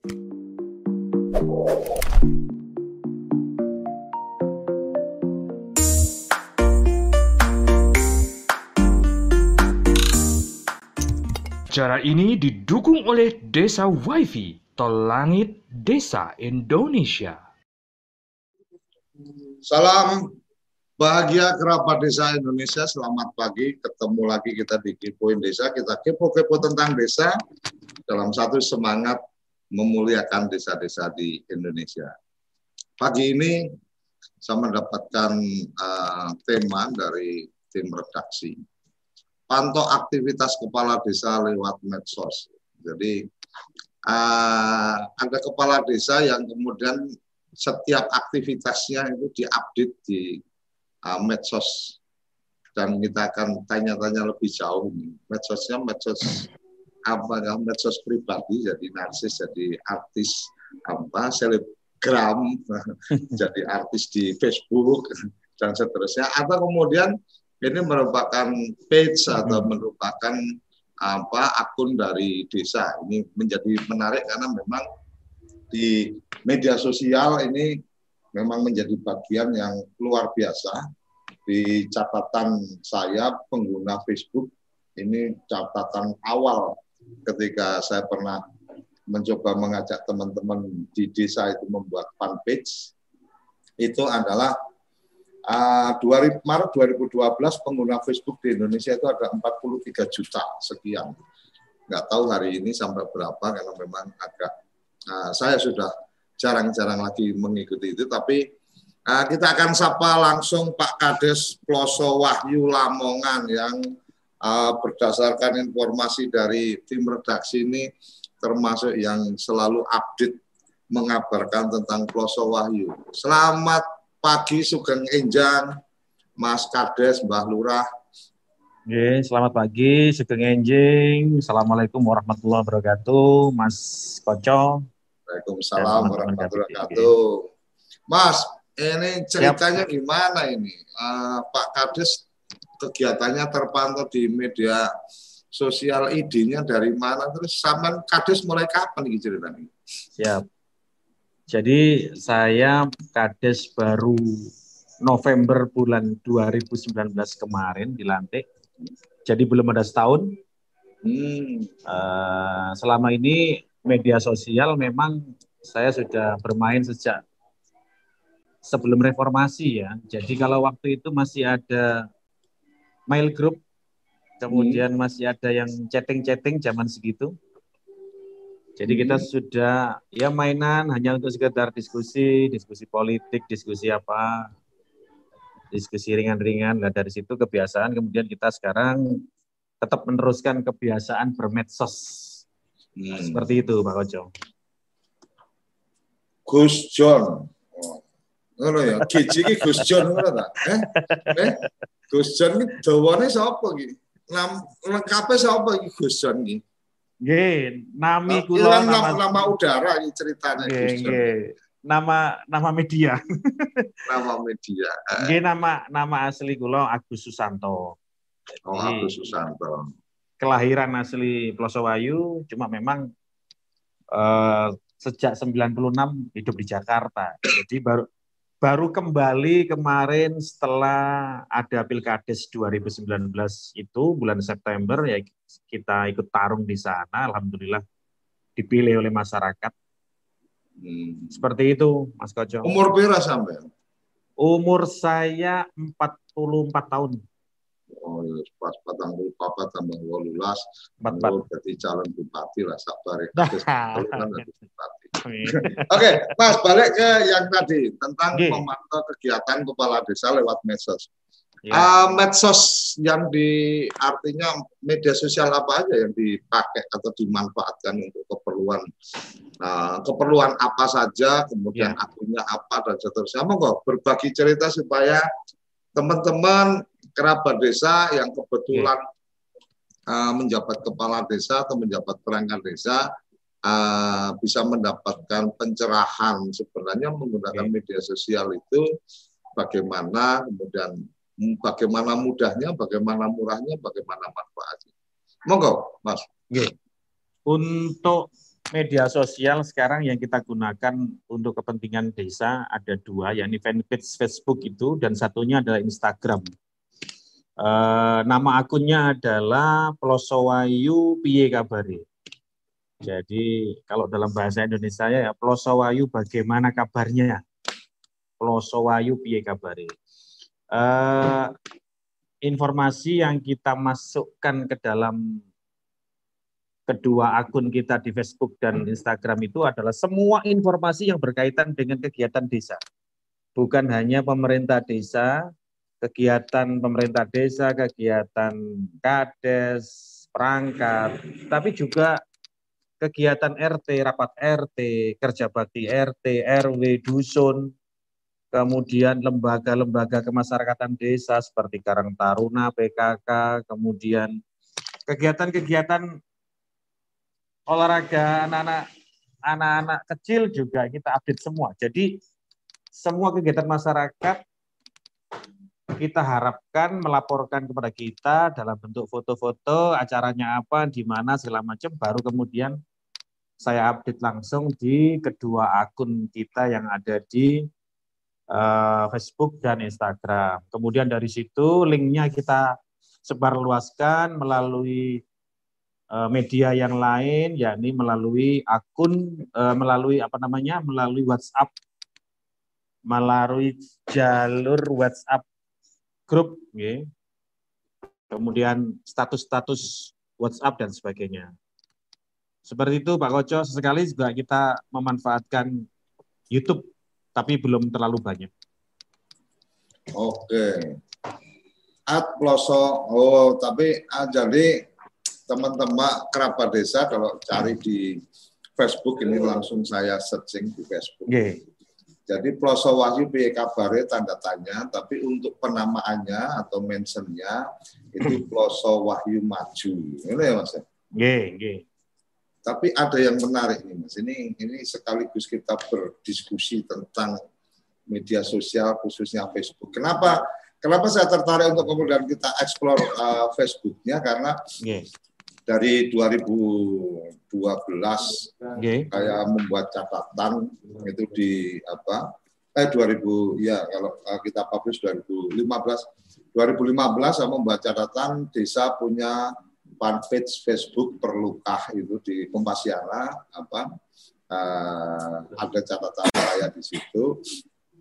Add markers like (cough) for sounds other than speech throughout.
Cara ini didukung oleh Desa WiFi Tol Langit Desa Indonesia. Salam bahagia kerabat desa Indonesia. Selamat pagi. Ketemu lagi kita di Kepoin Desa. Kita kepo-kepo tentang desa dalam satu semangat memuliakan desa-desa di Indonesia. Pagi ini saya mendapatkan uh, tema dari tim redaksi pantau aktivitas kepala desa lewat medsos. Jadi uh, ada kepala desa yang kemudian setiap aktivitasnya itu diupdate di uh, medsos dan kita akan tanya-tanya lebih jauh ini. Medsosnya medsos apa ya medsos pribadi jadi narsis jadi artis apa selebgram (laughs) jadi artis di Facebook (laughs) dan seterusnya atau kemudian ini merupakan page atau merupakan apa akun dari desa. Ini menjadi menarik karena memang di media sosial ini memang menjadi bagian yang luar biasa. Di catatan saya pengguna Facebook ini catatan awal ketika saya pernah mencoba mengajak teman-teman di desa itu membuat fanpage itu adalah Uh, 2000, Maret 2012 pengguna Facebook di Indonesia itu ada 43 juta sekian. Nggak tahu hari ini sampai berapa karena memang agak uh, saya sudah jarang-jarang lagi mengikuti itu. Tapi uh, kita akan sapa langsung Pak Kades Ploso Wahyu Lamongan yang uh, berdasarkan informasi dari tim redaksi ini termasuk yang selalu update mengabarkan tentang Ploso Wahyu. Selamat pagi Sugeng Enjang, Mas Kades, Mbah Lurah. Oke, selamat pagi Sugeng Enjing. Assalamualaikum warahmatullahi wabarakatuh, Mas Koco. Waalaikumsalam warahmatullahi wabarakatuh. Mas, ini ceritanya Siap. gimana ini? Uh, Pak Kades kegiatannya terpantau di media sosial idenya dari mana terus sama Kades mulai kapan nih ceritanya? Siap. Jadi saya kades baru November bulan 2019 kemarin dilantik. Jadi belum ada setahun. Hmm. Uh, selama ini media sosial memang saya sudah bermain sejak sebelum reformasi ya. Jadi kalau waktu itu masih ada mail group, kemudian hmm. masih ada yang chatting-chatting zaman segitu. Jadi kita hmm. sudah ya mainan hanya untuk sekedar diskusi, diskusi politik, diskusi apa, diskusi ringan-ringan. Nah dari situ kebiasaan kemudian kita sekarang tetap meneruskan kebiasaan bermedsos. Hmm. Seperti itu Pak Kojo. Gus John. Oh, ya, Giji ki Gus John ngono ta? Eh? Eh? Gus John ki dawane sapa ki? Nam lengkape sapa iki Gus John ki? Nggih, nami kula nama, nama udara ini ceritanya. Nggih, Nama nama media. (laughs) nama media. Nggih, nama nama asli kula Agus Susanto. Oh, Agus Susanto. Kelahiran asli Plosowayu, cuma memang uh, sejak 96 hidup di Jakarta. Jadi baru baru kembali kemarin setelah ada Pilkades 2019 itu bulan September ya kita ikut tarung di sana alhamdulillah dipilih oleh masyarakat. Hmm. Seperti itu Mas Kojo. Umur berapa sampai? Umur saya 44 tahun. Oh, ya, pas patang puluh papa tambah wolulas, empat jadi calon bupati lah sabar ya. (laughs) (laughs) Oke, Mas balik ke yang tadi tentang okay. memantau kegiatan kepala desa lewat medsos. Ya. Uh, medsos yang di artinya media sosial apa aja yang dipakai atau dimanfaatkan untuk keperluan uh, keperluan apa saja, kemudian ya. akunnya apa dan seterusnya. Monggo berbagi cerita supaya teman-teman kerabat desa yang kebetulan uh, menjabat kepala desa atau menjabat perangkat desa uh, bisa mendapatkan pencerahan sebenarnya menggunakan media sosial itu bagaimana kemudian bagaimana mudahnya, bagaimana murahnya, bagaimana manfaatnya. Monggo, Mas. Untuk media sosial sekarang yang kita gunakan untuk kepentingan desa ada dua, yakni fanpage Facebook itu dan satunya adalah Instagram. E, nama akunnya adalah Plosowayu Piye Kabare. Jadi kalau dalam bahasa Indonesia ya Plosowayu bagaimana kabarnya? Plosowayu Piye Kabare. E, informasi yang kita masukkan ke dalam kedua akun kita di Facebook dan Instagram itu adalah semua informasi yang berkaitan dengan kegiatan desa. Bukan hanya pemerintah desa, kegiatan pemerintah desa, kegiatan kades, perangkat, tapi juga kegiatan RT, rapat RT, kerja bakti RT, RW, dusun, kemudian lembaga-lembaga kemasyarakatan desa seperti Karang Taruna, PKK, kemudian kegiatan-kegiatan olahraga anak-anak anak-anak kecil juga kita update semua. Jadi semua kegiatan masyarakat kita harapkan melaporkan kepada kita dalam bentuk foto-foto, acaranya apa, di mana segala macam, baru kemudian saya update langsung di kedua akun kita yang ada di uh, Facebook dan Instagram. Kemudian dari situ linknya kita sebarluaskan melalui Eh, media yang lain yakni melalui akun eh, melalui apa namanya melalui WhatsApp melalui jalur WhatsApp grup ya. kemudian status-status WhatsApp dan sebagainya seperti itu Pak Koco sesekali juga kita memanfaatkan YouTube tapi belum terlalu banyak Oke. At Ploso, oh tapi ah, jadi teman-teman kerabat desa kalau cari di Facebook ini langsung saya searching di Facebook. Yeah. Jadi Ploso Wahyu piye kabare tanda tanya, tapi untuk penamaannya atau mentionnya itu (clears throat) Ploso Wahyu Maju. Ini ya Mas. Yeah, yeah. Tapi ada yang menarik nih Mas. Ini ini sekaligus kita berdiskusi tentang media sosial khususnya Facebook. Kenapa kenapa saya tertarik untuk kemudian kita explore uh, Facebooknya karena yeah dari 2012 okay. saya membuat catatan itu di apa eh 2000 ya kalau eh, kita publish 2015 2015 saya membuat catatan desa punya fanpage Facebook perlukah itu di Kompasiana apa uh, ada catatan saya di situ.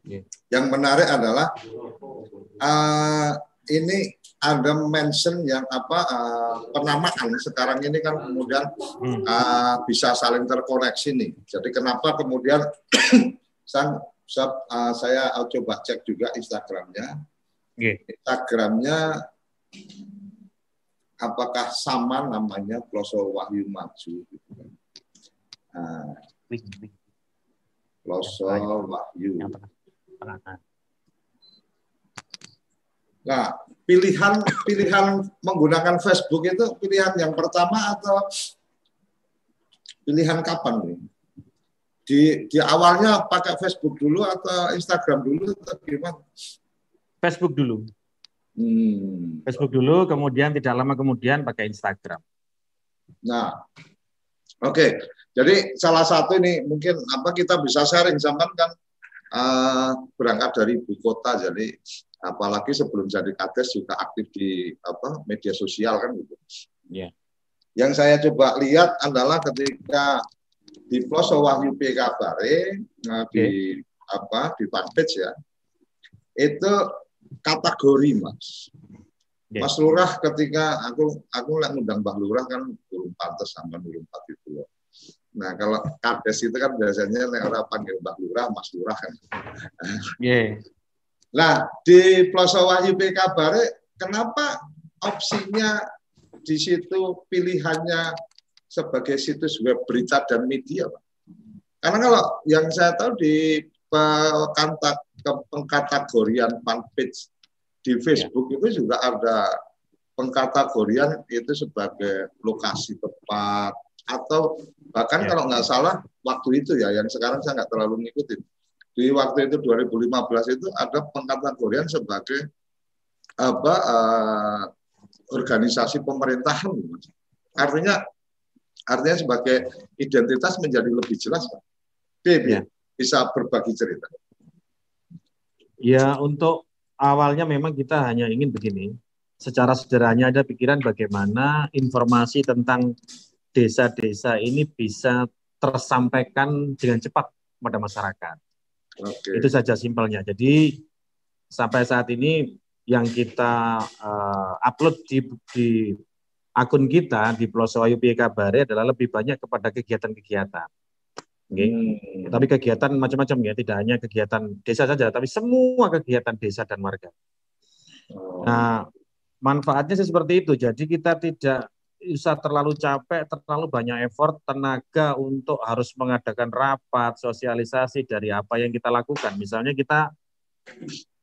Yeah. Yang menarik adalah uh, ini ada mention yang apa uh, penamaan sekarang ini kan kemudian uh, bisa saling terkoneksi nih. Jadi kenapa kemudian saya, saya, uh, saya coba cek juga Instagramnya. Yeah. Instagramnya apakah sama namanya Ploso Wahyu Maju? Gitu kan. Nah, Ploso Wahyu. Nah, pilihan pilihan menggunakan Facebook itu pilihan yang pertama atau pilihan kapan nih? Di di awalnya pakai Facebook dulu atau Instagram dulu atau gimana? Facebook dulu. Hmm. Facebook dulu, kemudian tidak lama kemudian pakai Instagram. Nah, oke. Okay. Jadi salah satu ini mungkin apa kita bisa sharing zaman kan uh, berangkat dari ibu kota, jadi apalagi sebelum jadi kades juga aktif di apa media sosial kan gitu. Yeah. Yang saya coba lihat adalah ketika di Ploso Wahyu PK Bare nah, okay. di apa di fanpage ya itu kategori mas. Yeah. Mas Lurah ketika aku aku nggak ngundang Mbah Lurah kan belum pantas sama belum itu loh. Nah kalau kades itu kan biasanya orang panggil Mbah Lurah, Mas Lurah kan. Yeah. Nah, di Plaza Wahyu PK Bare, kenapa opsinya di situ pilihannya sebagai situs web berita dan media, Pak? Karena kalau yang saya tahu di pengkategorian fanpage di Facebook ya. itu juga ada pengkategorian itu sebagai lokasi tepat atau bahkan ya. kalau nggak salah waktu itu ya yang sekarang saya nggak terlalu ngikutin di waktu itu 2015 itu ada pengkategorian sebagai apa uh, organisasi pemerintahan. Artinya Artinya sebagai identitas menjadi lebih jelas, Pak. Bibi, ya. bisa berbagi cerita. Ya, untuk awalnya memang kita hanya ingin begini. Secara sederhananya ada pikiran bagaimana informasi tentang desa-desa ini bisa tersampaikan dengan cepat kepada masyarakat. Okay. Itu saja simpelnya. Jadi sampai saat ini yang kita uh, upload di, di akun kita di Plosowayu Kabare adalah lebih banyak kepada kegiatan-kegiatan. Okay. Hmm. Tapi kegiatan macam-macam ya, tidak hanya kegiatan desa saja, tapi semua kegiatan desa dan warga. Oh. Nah, manfaatnya seperti itu. Jadi kita tidak bisa terlalu capek, terlalu banyak effort, tenaga untuk harus mengadakan rapat, sosialisasi dari apa yang kita lakukan. Misalnya kita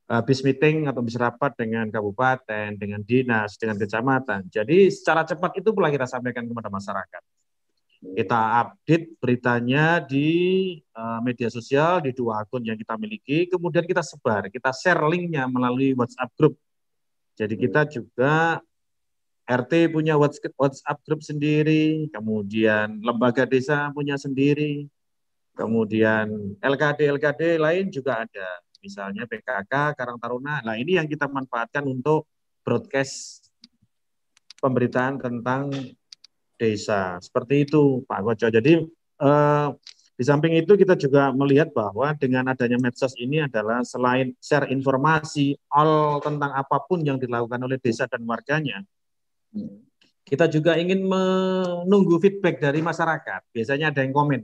habis meeting atau habis rapat dengan kabupaten, dengan dinas, dengan kecamatan. Jadi secara cepat itu pula kita sampaikan kepada masyarakat. Kita update beritanya di uh, media sosial, di dua akun yang kita miliki, kemudian kita sebar, kita share linknya melalui WhatsApp group. Jadi kita juga RT punya WhatsApp group sendiri, kemudian lembaga desa punya sendiri, kemudian LKD LKD lain juga ada, misalnya PKK Karang Taruna. Nah ini yang kita manfaatkan untuk broadcast pemberitaan tentang desa. Seperti itu Pak Koco. Jadi eh, di samping itu kita juga melihat bahwa dengan adanya medsos ini adalah selain share informasi all tentang apa pun yang dilakukan oleh desa dan warganya, kita juga ingin menunggu feedback dari masyarakat. Biasanya ada yang komen.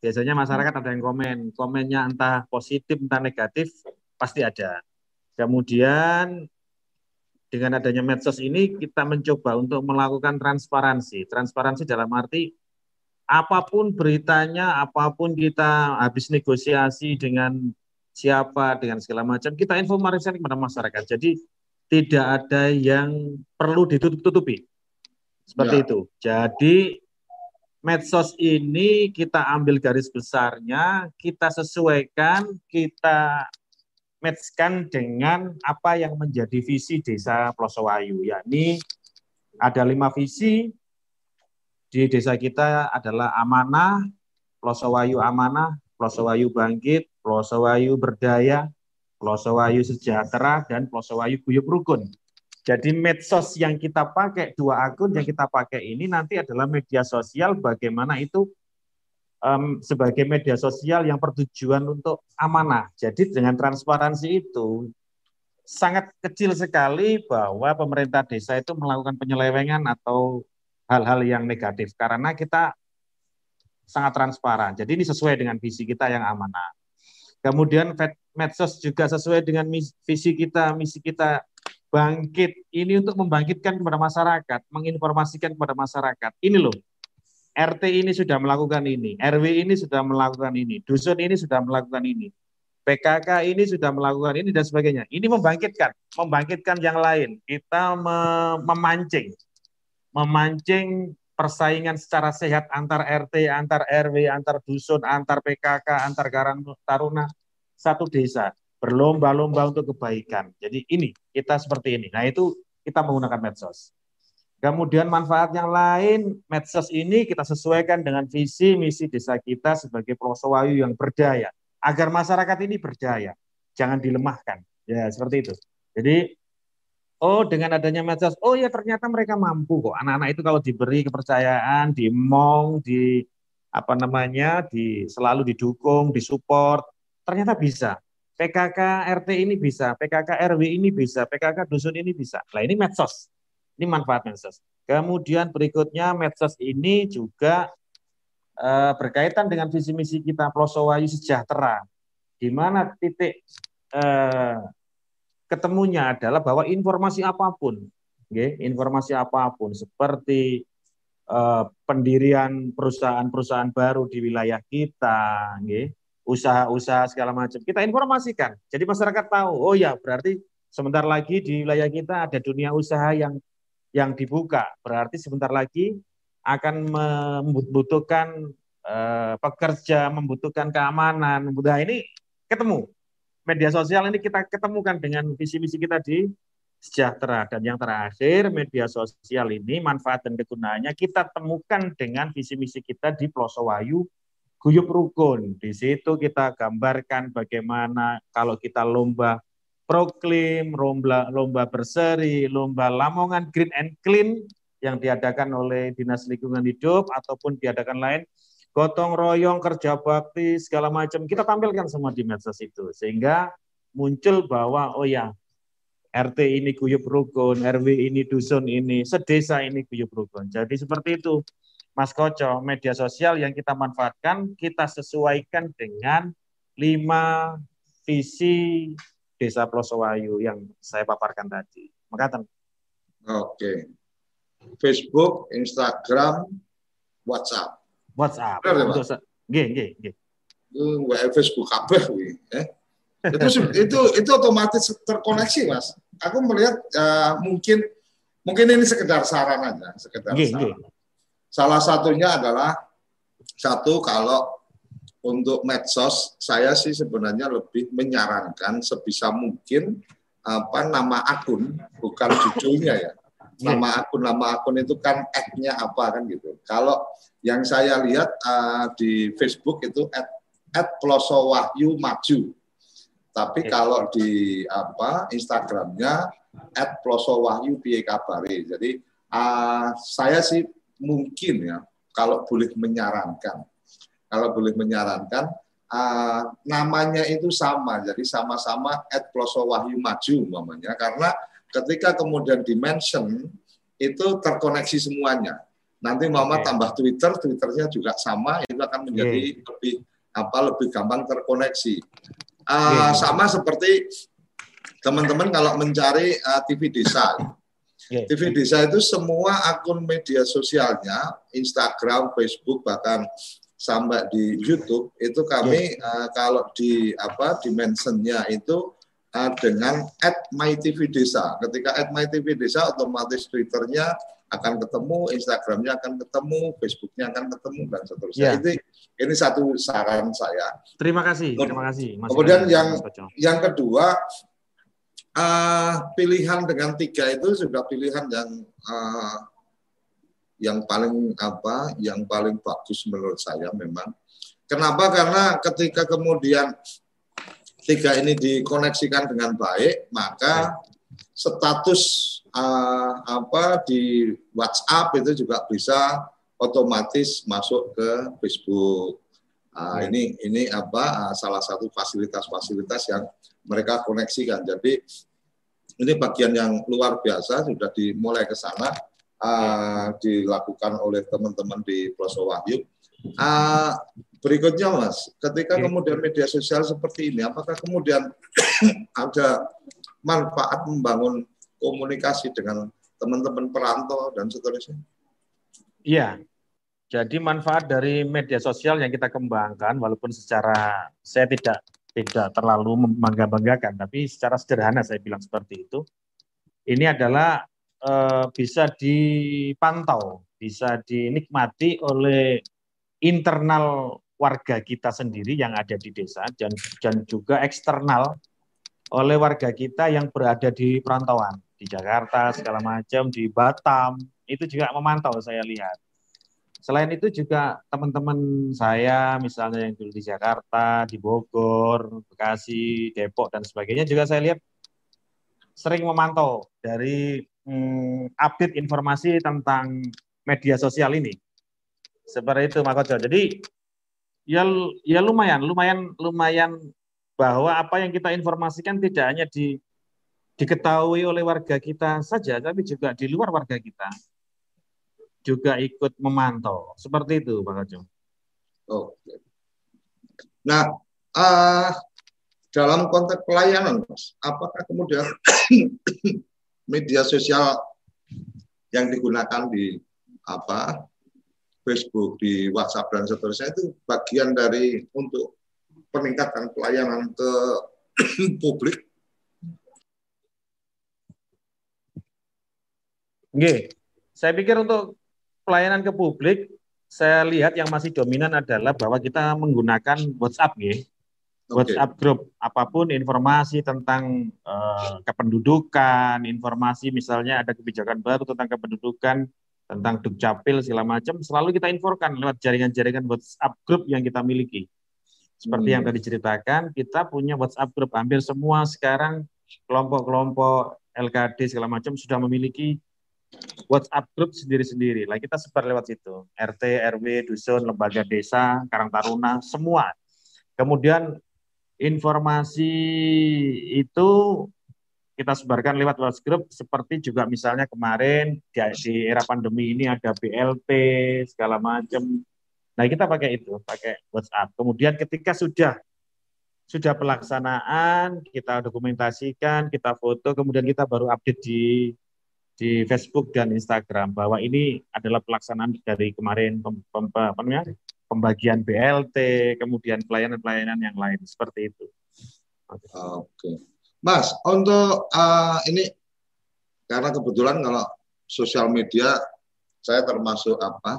Biasanya masyarakat ada yang komen. Komennya entah positif, entah negatif, pasti ada. Kemudian dengan adanya medsos ini kita mencoba untuk melakukan transparansi. Transparansi dalam arti apa pun beritanya, apa pun kita habis negosiasi dengan siapa, dengan segala macam, kita informasikan kepada masyarakat. Jadi tidak ada yang perlu ditutup-tutupi. Seperti ya. itu. Jadi medsos ini kita ambil garis besarnya, kita sesuaikan, kita matchkan dengan apa yang menjadi visi desa Plosowayu, yakni ada lima visi di desa kita adalah amanah, Plosowayu amanah, Plosowayu bangkit, Plosowayu berdaya, Plosowayu Sejahtera dan Plosowayu Guyup Rukun. Jadi medsos yang kita pakai, dua akun yang kita pakai ini nanti adalah media sosial bagaimana itu um, sebagai media sosial yang bertujuan untuk amanah. Jadi dengan transparansi itu sangat kecil sekali bahwa pemerintah desa itu melakukan penyelewengan atau hal-hal yang negatif karena kita sangat transparan. Jadi ini sesuai dengan visi kita yang amanah. Kemudian medsos juga sesuai dengan visi kita, misi kita bangkit. Ini untuk membangkitkan kepada masyarakat, menginformasikan kepada masyarakat. Ini loh, RT ini sudah melakukan ini, RW ini sudah melakukan ini, dusun ini sudah melakukan ini, PKK ini sudah melakukan ini dan sebagainya. Ini membangkitkan, membangkitkan yang lain. Kita memancing, memancing persaingan secara sehat antar RT, antar RW, antar dusun, antar PKK, antar Karang Taruna satu desa berlomba-lomba untuk kebaikan. Jadi ini kita seperti ini. Nah itu kita menggunakan medsos. Kemudian manfaat yang lain, medsos ini kita sesuaikan dengan visi misi desa kita sebagai Prosowayu yang berdaya, agar masyarakat ini berdaya, jangan dilemahkan. Ya seperti itu. Jadi oh dengan adanya medsos, oh ya ternyata mereka mampu kok. Anak-anak itu kalau diberi kepercayaan, dimong, di apa namanya, di selalu didukung, disupport, ternyata bisa. PKK RT ini bisa, PKK RW ini bisa, PKK dusun ini bisa. Nah ini medsos, ini manfaat medsos. Kemudian berikutnya medsos ini juga uh, berkaitan dengan visi misi kita Plosowayu Sejahtera, di mana titik uh, ketemunya adalah bahwa informasi apa pun, okay, informasi apa pun seperti uh, pendirian perusahaan-perusahaan baru di wilayah kita, okay, usaha-usaha segala macam kita informasikan. Jadi masyarakat tahu, oh ya berarti sebentar lagi di wilayah kita ada dunia usaha yang yang dibuka. Berarti sebentar lagi akan membutuhkan uh, pekerja, membutuhkan keamanan. Nah ini ketemu media sosial ini kita ketemukan dengan visi misi kita di sejahtera. Dan yang terakhir, media sosial ini manfaat dan kegunaannya kita temukan dengan visi misi kita di Ploso Wayu Guyup Rukun. Di situ kita gambarkan bagaimana kalau kita lomba proklim, lomba lomba berseri, lomba Lamongan Green and Clean yang diadakan oleh Dinas Lingkungan Hidup ataupun diadakan lain, gotong royong kerja bakti segala macam. Kita tampilkan semua di medsos itu. Sehingga muncul bahwa oh ya RT ini guyup rukun, RW ini dusun ini, sedesa ini guyup rukun. Jadi seperti itu, Mas Koco, media sosial yang kita manfaatkan, kita sesuaikan dengan lima visi Desa Plosowayu yang saya paparkan tadi. Makatan. Oke. Facebook, Instagram, WhatsApp. WhatsApp. Untuk G, G, G. Facebook apa? Eh? itu (laughs) itu itu otomatis terkoneksi mas aku melihat uh, mungkin mungkin ini sekedar saran aja sekedar Gih, saran. salah satunya adalah satu kalau untuk medsos saya sih sebenarnya lebih menyarankan sebisa mungkin apa nama akun bukan judulnya ya. Nama akun nama akun itu kan ad-nya apa kan gitu. Kalau yang saya lihat uh, di Facebook itu ad, ad Ploso Wahyu Maju. Tapi kalau di apa Instagramnya at Ploso Wahyu Kabare. Jadi uh, saya sih mungkin ya kalau boleh menyarankan, kalau boleh menyarankan uh, namanya itu sama. Jadi sama-sama at Ploso Wahyu Maju umpamanya. Karena ketika kemudian dimension itu terkoneksi semuanya. Nanti mama okay. tambah Twitter, Twitternya juga sama, itu akan menjadi yeah. lebih apa lebih gampang terkoneksi. Uh, sama seperti teman-teman kalau mencari uh, TV desa. Yeah. TV desa itu semua akun media sosialnya, Instagram, Facebook, bahkan sampai di YouTube itu kami yeah. uh, kalau di apa dimensionnya itu uh, dengan @mytvdesa. Ketika @mytvdesa otomatis Twitternya akan ketemu, Instagramnya akan ketemu, Facebooknya akan ketemu dan seterusnya. Yeah. Ini ini satu saran saya. Terima kasih, terima kasih. Mas Kemudian Mas yang yang kedua uh, pilihan dengan tiga itu juga pilihan yang uh, yang paling apa, yang paling bagus menurut saya memang. Kenapa? Karena ketika kemudian tiga ini dikoneksikan dengan baik, maka status uh, apa di WhatsApp itu juga bisa otomatis masuk ke Facebook. Uh, ini ini apa uh, salah satu fasilitas-fasilitas yang mereka koneksikan. Jadi ini bagian yang luar biasa sudah dimulai ke sana uh, dilakukan oleh teman-teman di Ploso Wahyu. Uh, berikutnya Mas, ketika kemudian media sosial seperti ini, apakah kemudian (clears throat) ada manfaat membangun komunikasi dengan teman-teman perantau dan seterusnya? Iya. Jadi manfaat dari media sosial yang kita kembangkan, walaupun secara saya tidak tidak terlalu membangga-banggakan, tapi secara sederhana saya bilang seperti itu. Ini adalah e, bisa dipantau, bisa dinikmati oleh internal warga kita sendiri yang ada di desa dan dan juga eksternal oleh warga kita yang berada di perantauan di Jakarta segala macam di Batam itu juga memantau saya lihat. Selain itu juga teman-teman saya misalnya yang dulu di Jakarta, di Bogor, Bekasi, Depok dan sebagainya juga saya lihat sering memantau dari hmm, update informasi tentang media sosial ini. Seperti itu Mas Kojo. Jadi ya ya lumayan, lumayan lumayan bahwa apa yang kita informasikan tidak hanya di, diketahui oleh warga kita saja, tapi juga di luar warga kita juga ikut memantau. Seperti itu, Pak Kajo. Oke. Nah, uh, dalam konteks pelayanan, Mas, apakah kemudian media sosial yang digunakan di apa Facebook, di WhatsApp dan seterusnya itu bagian dari untuk peningkatan pelayanan ke (clears throat) publik? Oke, saya pikir untuk pelayanan ke publik, saya lihat yang masih dominan adalah bahwa kita menggunakan WhatsApp, ya. WhatsApp grup apa pun informasi tentang uh, kependudukan, informasi misalnya ada kebijakan baru tentang kependudukan, tentang dukcapil segala macam, selalu kita infokan lewat jaringan-jaringan WhatsApp grup yang kita miliki. Seperti hmm. yang tadi ceritakan, kita punya WhatsApp grup hampir semua sekarang kelompok-kelompok LKD segala macam sudah memiliki WhatsApp grup sendiri-sendiri. Lah kita sebar lewat situ. RT, RW, dusun, lembaga desa, Karang Taruna, semua. Kemudian informasi itu kita sebarkan lewat WhatsApp group seperti juga misalnya kemarin di, era pandemi ini ada BLT segala macam. Nah, kita pakai itu, pakai WhatsApp. Kemudian ketika sudah sudah pelaksanaan, kita dokumentasikan, kita foto, kemudian kita baru update di di Facebook dan Instagram bahwa ini adalah pelaksanaan dari kemarin pem, pem, apa namanya, pembagian BLT, kemudian pelayanan-pelayanan yang lain seperti itu. Oke, okay. Mas, untuk uh, ini karena kebetulan kalau sosial media saya termasuk apa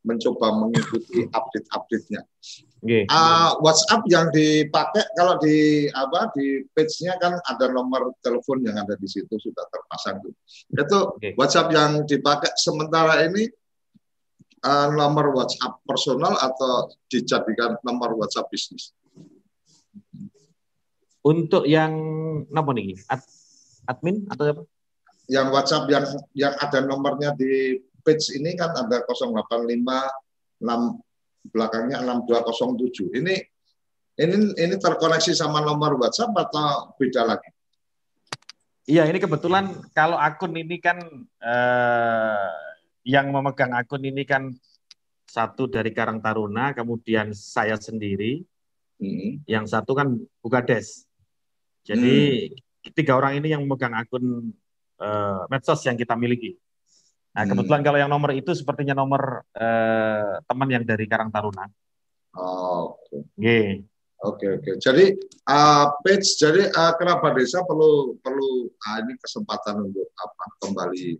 mencoba mengikuti update-update-nya. Okay. Uh, WhatsApp yang dipakai kalau di apa di page-nya kan ada nomor telepon yang ada di situ sudah terpasang tuh. Itu okay. WhatsApp yang dipakai sementara ini uh, nomor WhatsApp personal atau dijadikan nomor WhatsApp bisnis? Untuk yang apa nih? Ad, admin atau apa? Yang WhatsApp yang yang ada nomornya di page ini kan ada 085 6 belakangnya 6207. Ini ini ini terkoneksi sama nomor WhatsApp atau beda lagi? Iya, ini kebetulan kalau akun ini kan eh, yang memegang akun ini kan satu dari Karang Taruna, kemudian saya sendiri, hmm. yang satu kan Bukades. Jadi hmm. tiga orang ini yang memegang akun uh, medsos yang kita miliki. Nah hmm. kebetulan kalau yang nomor itu sepertinya nomor uh, teman yang dari Karang Taruna. Oh, Oke. Okay. Oke okay, oke. Okay. Jadi uh, page jadi uh, kerabat desa perlu perlu uh, ini kesempatan untuk apa kembali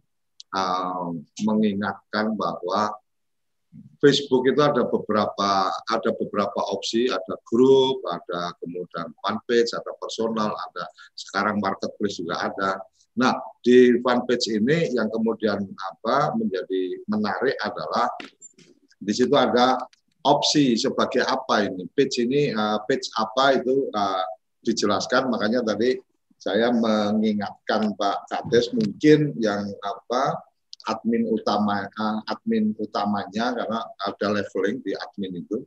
uh, mengingatkan bahwa Facebook itu ada beberapa ada beberapa opsi, ada grup, ada kemudian fanpage, ada personal, ada sekarang marketplace juga ada. Nah, di fanpage ini yang kemudian apa menjadi menarik adalah di situ ada opsi sebagai apa ini page ini uh, page apa itu uh, dijelaskan makanya tadi saya mengingatkan Pak Kades mungkin yang apa admin utama uh, admin utamanya karena ada leveling di admin itu.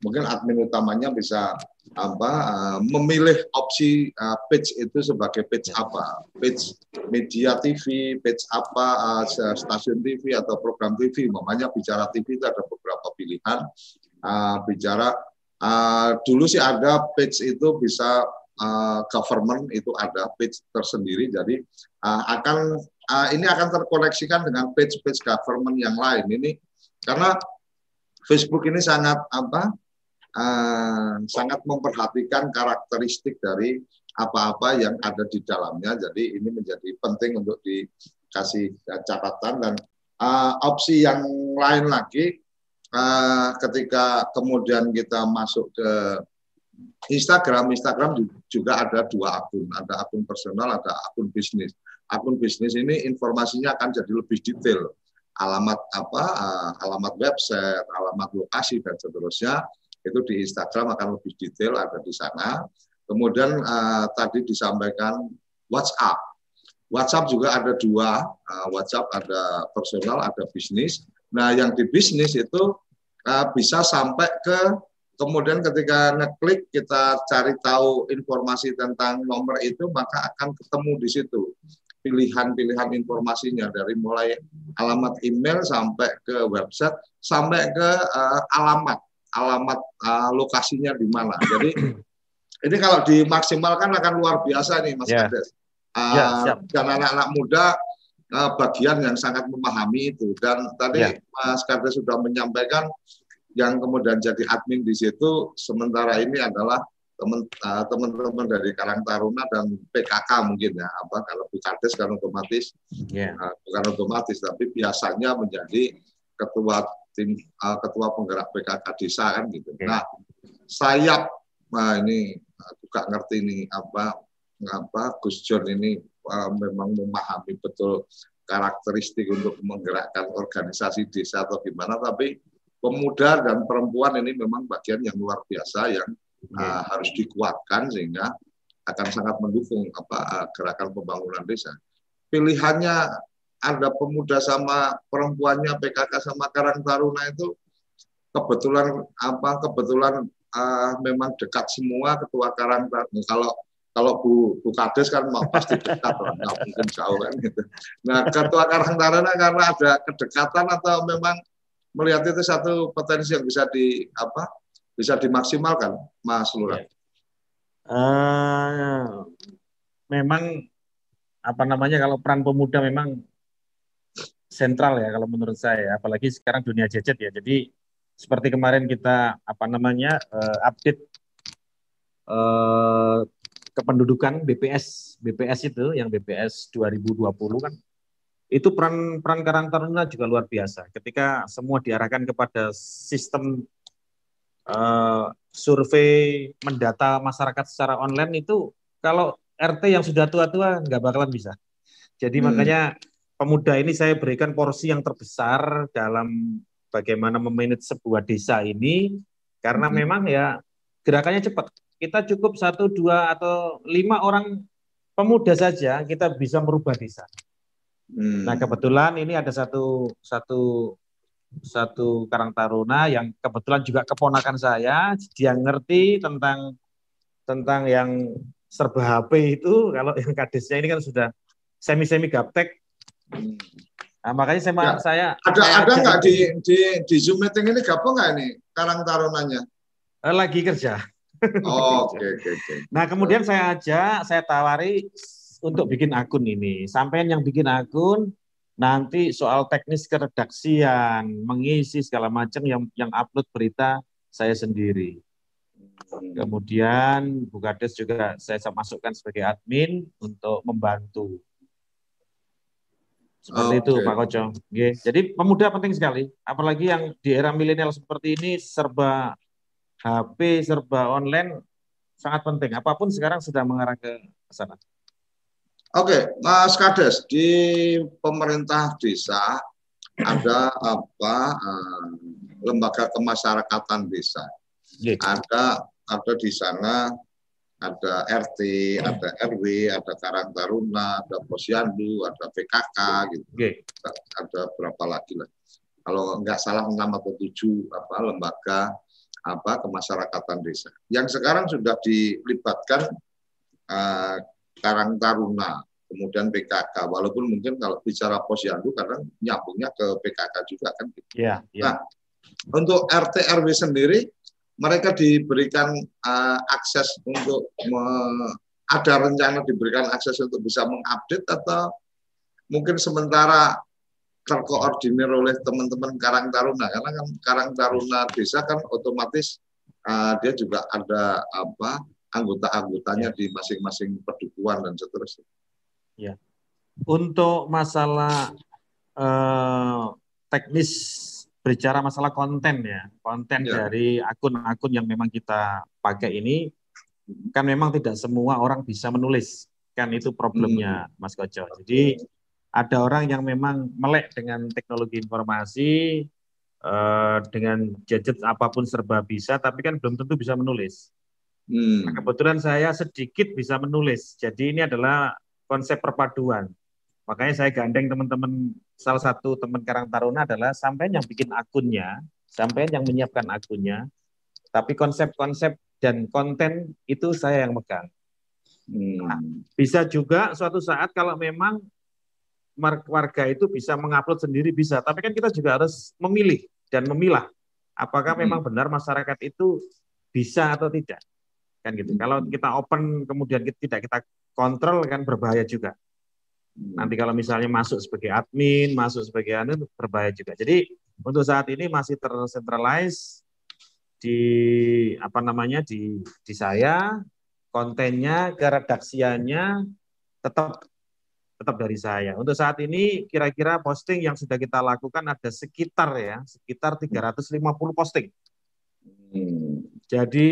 Mungkin admin utamanya bisa apa uh, memilih opsi uh, page itu sebagai page apa? Page media TV page apa stasiun TV atau program TV namanya bicara TV itu ada beberapa pilihan. Bicara dulu sih ada page itu bisa uh, government itu ada page tersendiri. Jadi uh, akan uh, ini akan terkoneksikan dengan page-page government yang lain. Ini karena Facebook ini sangat apa uh, sangat memperhatikan karakteristik dari apa-apa yang ada di dalamnya. Jadi ini menjadi penting untuk dikasih catatan dan uh, opsi yang lain lagi uh, ketika kemudian kita masuk ke Instagram, Instagram juga ada dua akun, ada akun personal, ada akun bisnis. Akun bisnis ini informasinya akan jadi lebih detail. Alamat apa uh, alamat website alamat lokasi dan seterusnya itu di Instagram akan lebih detail ada di sana. Kemudian uh, tadi disampaikan WhatsApp. WhatsApp juga ada dua. Uh, WhatsApp ada personal ada bisnis. Nah yang di bisnis itu uh, bisa sampai ke kemudian ketika ngeklik kita cari tahu informasi tentang nomor itu maka akan ketemu di situ pilihan-pilihan informasinya dari mulai alamat email sampai ke website sampai ke uh, alamat alamat uh, lokasinya di mana. Jadi (clears throat) ini kalau dimaksimalkan akan luar biasa nih Mas yeah. Kades. Uh, yeah, Dan anak-anak muda uh, bagian yang sangat memahami itu. Dan tadi yeah. Mas Kades sudah menyampaikan yang kemudian jadi admin di situ sementara ini adalah Eh, teman-teman dari Karang Taruna dan PKK mungkin ya apa kalau Bukades kan otomatis yeah. uh, bukan otomatis tapi biasanya menjadi ketua tim uh, ketua penggerak PKK desa kan gitu. Yeah. Nah sayap wah ini aku gak ngerti ini apa apa Gus John ini uh, memang memahami betul karakteristik untuk menggerakkan organisasi desa atau gimana tapi pemuda dan perempuan ini memang bagian yang luar biasa yang uh, harus dikuatkan sehingga akan sangat mendukung apa uh, gerakan pembangunan desa. Pilihannya ada pemuda sama perempuannya PKK sama Karang Taruna itu kebetulan apa kebetulan uh, memang dekat semua ketua Karang Taruna. Kalau kalau Bu, Bu Kades kan mau pasti dekat, (laughs) nggak mungkin jauh kan gitu. Nah, ketua Karang Taruna karena ada kedekatan atau memang melihat itu satu potensi yang bisa di apa bisa dimaksimalkan, Mas Lurah. Uh, memang apa namanya kalau peran pemuda memang sentral ya kalau menurut saya apalagi sekarang dunia gadget ya. Jadi seperti kemarin kita apa namanya uh, update uh, kependudukan BPS BPS itu yang BPS 2020 kan itu peran peran Karang Taruna juga luar biasa ketika semua diarahkan kepada sistem uh, survei mendata masyarakat secara online itu kalau RT yang sudah tua-tua nggak bakalan bisa. Jadi hmm. makanya pemuda ini saya berikan porsi yang terbesar dalam bagaimana memanage sebuah desa ini karena hmm. memang ya gerakannya cepat. Kita cukup satu, dua atau lima orang pemuda saja kita bisa merubah desa. Hmm. Nah kebetulan ini ada satu satu satu Karang Taruna yang kebetulan juga keponakan saya, dia ngerti tentang tentang yang serba HP itu kalau yang kadesnya ini kan sudah semi-semi gaptek. Nah, makanya saya, ya. saya ada saya ada nggak di, di di Zoom meeting ini gabung nggak ini Karang Tarunanya? Eh, lagi kerja. Oh, oke oke oke. Nah, kemudian saya ajak, saya tawari untuk bikin akun ini. Sampai yang bikin akun, nanti soal teknis keredaksian, mengisi segala macam yang yang upload berita saya sendiri. Kemudian Bu Kades juga saya masukkan sebagai admin untuk membantu. Seperti okay. itu Pak Koco. Okay. Jadi pemuda penting sekali, apalagi yang di era milenial seperti ini serba HP, serba online sangat penting. Apa pun sekarang sudah mengarah ke sana. Oke, Mas Kades, di pemerintah desa ada apa uh, lembaga kemasyarakatan desa. Yeah. Ada ada di sana ada RT, ada RW, ada Karang Taruna, ada Posyandu, ada PKK gitu. Okay. Ada berapa lagi lah. Kalau nggak salah enam atau tujuh apa lembaga apa kemasyarakatan desa. Yang sekarang sudah dilibatkan uh, Karang Taruna, kemudian PKK. Walaupun mungkin kalau bicara posyandu kadang nyambungnya ke PKK juga kan. Gitu. Yeah, yeah. Nah, untuk RT RW sendiri mereka diberikan uh, akses untuk me, ada rencana diberikan akses untuk bisa mengupdate atau mungkin sementara terkoordinir oleh teman-teman Karang Taruna karena kan Karang Taruna desa kan otomatis uh, dia juga ada apa anggota-anggotanya ya. di masing-masing pedukuhan dan seterusnya. Ya. Untuk masalah eh, teknis berbicara masalah konten ya, konten ya. dari akun-akun yang memang kita pakai ini kan memang tidak semua orang bisa menulis. Kan itu problemnya hmm. Mas Koco. Jadi ada orang yang memang melek dengan teknologi informasi eh, dengan gadget apa pun serba bisa tapi kan belum tentu bisa menulis. Hmm. Nah, kebetulan saya sedikit bisa menulis. Jadi ini adalah konsep perpaduan. Makanya saya gandeng teman-teman salah satu teman Karang Taruna adalah sampai yang bikin akunnya, sampai yang menyiapkan akunnya, tapi konsep-konsep dan konten itu saya yang megang. Hmm. Nah, bisa juga suatu saat kalau memang warga itu bisa mengupload sendiri bisa, tapi kan kita juga harus memilih dan memilah apakah hmm. memang benar masyarakat itu bisa atau tidak kan gitu. Kalau kita open kemudian kita, tidak kita kontrol kan berbahaya juga. Nanti kalau misalnya masuk sebagai admin, masuk sebagai anu berbahaya juga. Jadi untuk saat ini masih tersentralize di apa namanya di di saya kontennya keredaksiannya tetap tetap dari saya. Untuk saat ini kira-kira posting yang sudah kita lakukan ada sekitar ya, sekitar 350 posting. Hmm. Jadi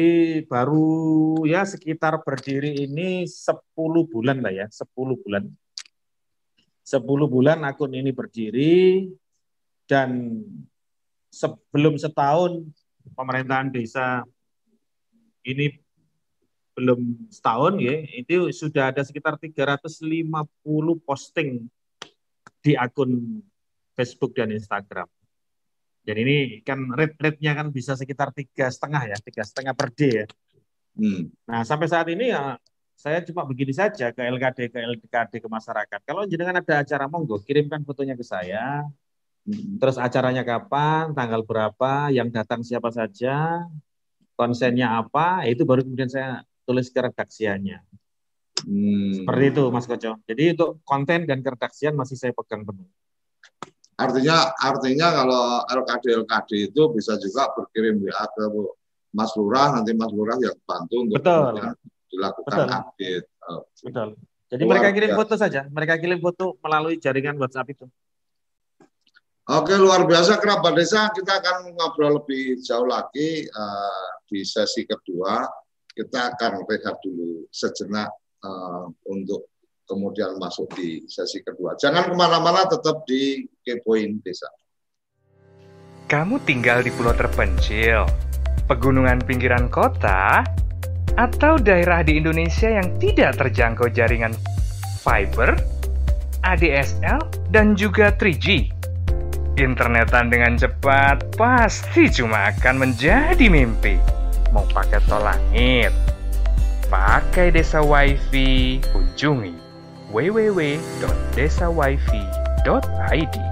baru ya sekitar berdiri ini 10 bulan lah ya, 10 bulan. 10 bulan akun ini berdiri dan sebelum setahun pemerintahan desa ini belum setahun ya, itu sudah ada sekitar 350 posting di akun Facebook dan Instagram. Dan ini kan rate rate-nya kan bisa sekitar tiga setengah ya, tiga setengah per day ya. Hmm. Nah sampai saat ini ya saya cuma begini saja ke LKD ke LKD ke masyarakat. Kalau jenengan ada acara monggo kirimkan fotonya ke saya. Hmm. Terus acaranya kapan, tanggal berapa, yang datang siapa saja, konsennya apa, itu baru kemudian saya tulis ke redaksiannya. Hmm. Seperti itu Mas Koco. Jadi untuk konten dan keredaksian masih saya pegang penuh. Artinya artinya kalau LKD LKD itu bisa juga berkirim WA ke Mas Lurah, nanti Mas Lurah yang bantu untuk Betul. dilakukan Betul. update. Oh. Betul. Jadi Luar mereka kirim biasa. foto saja, mereka kirim foto melalui jaringan WhatsApp itu. Oke, luar biasa kerabat desa. Kita akan ngobrol lebih jauh lagi uh, di sesi kedua. Kita akan rehat dulu sejenak uh, untuk kemudian masuk di sesi kedua. Jangan ke mana-mana, tetap di Kepoin Desa. Kamu tinggal di pulau terpencil, pegunungan pinggiran kota, atau daerah di Indonesia yang tidak terjangkau jaringan fiber, ADSL, dan juga 3G. Internetan dengan cepat pasti cuma akan menjadi mimpi. Mau pakai tol langit, pakai desa wifi, kunjungi www.desawifi.id.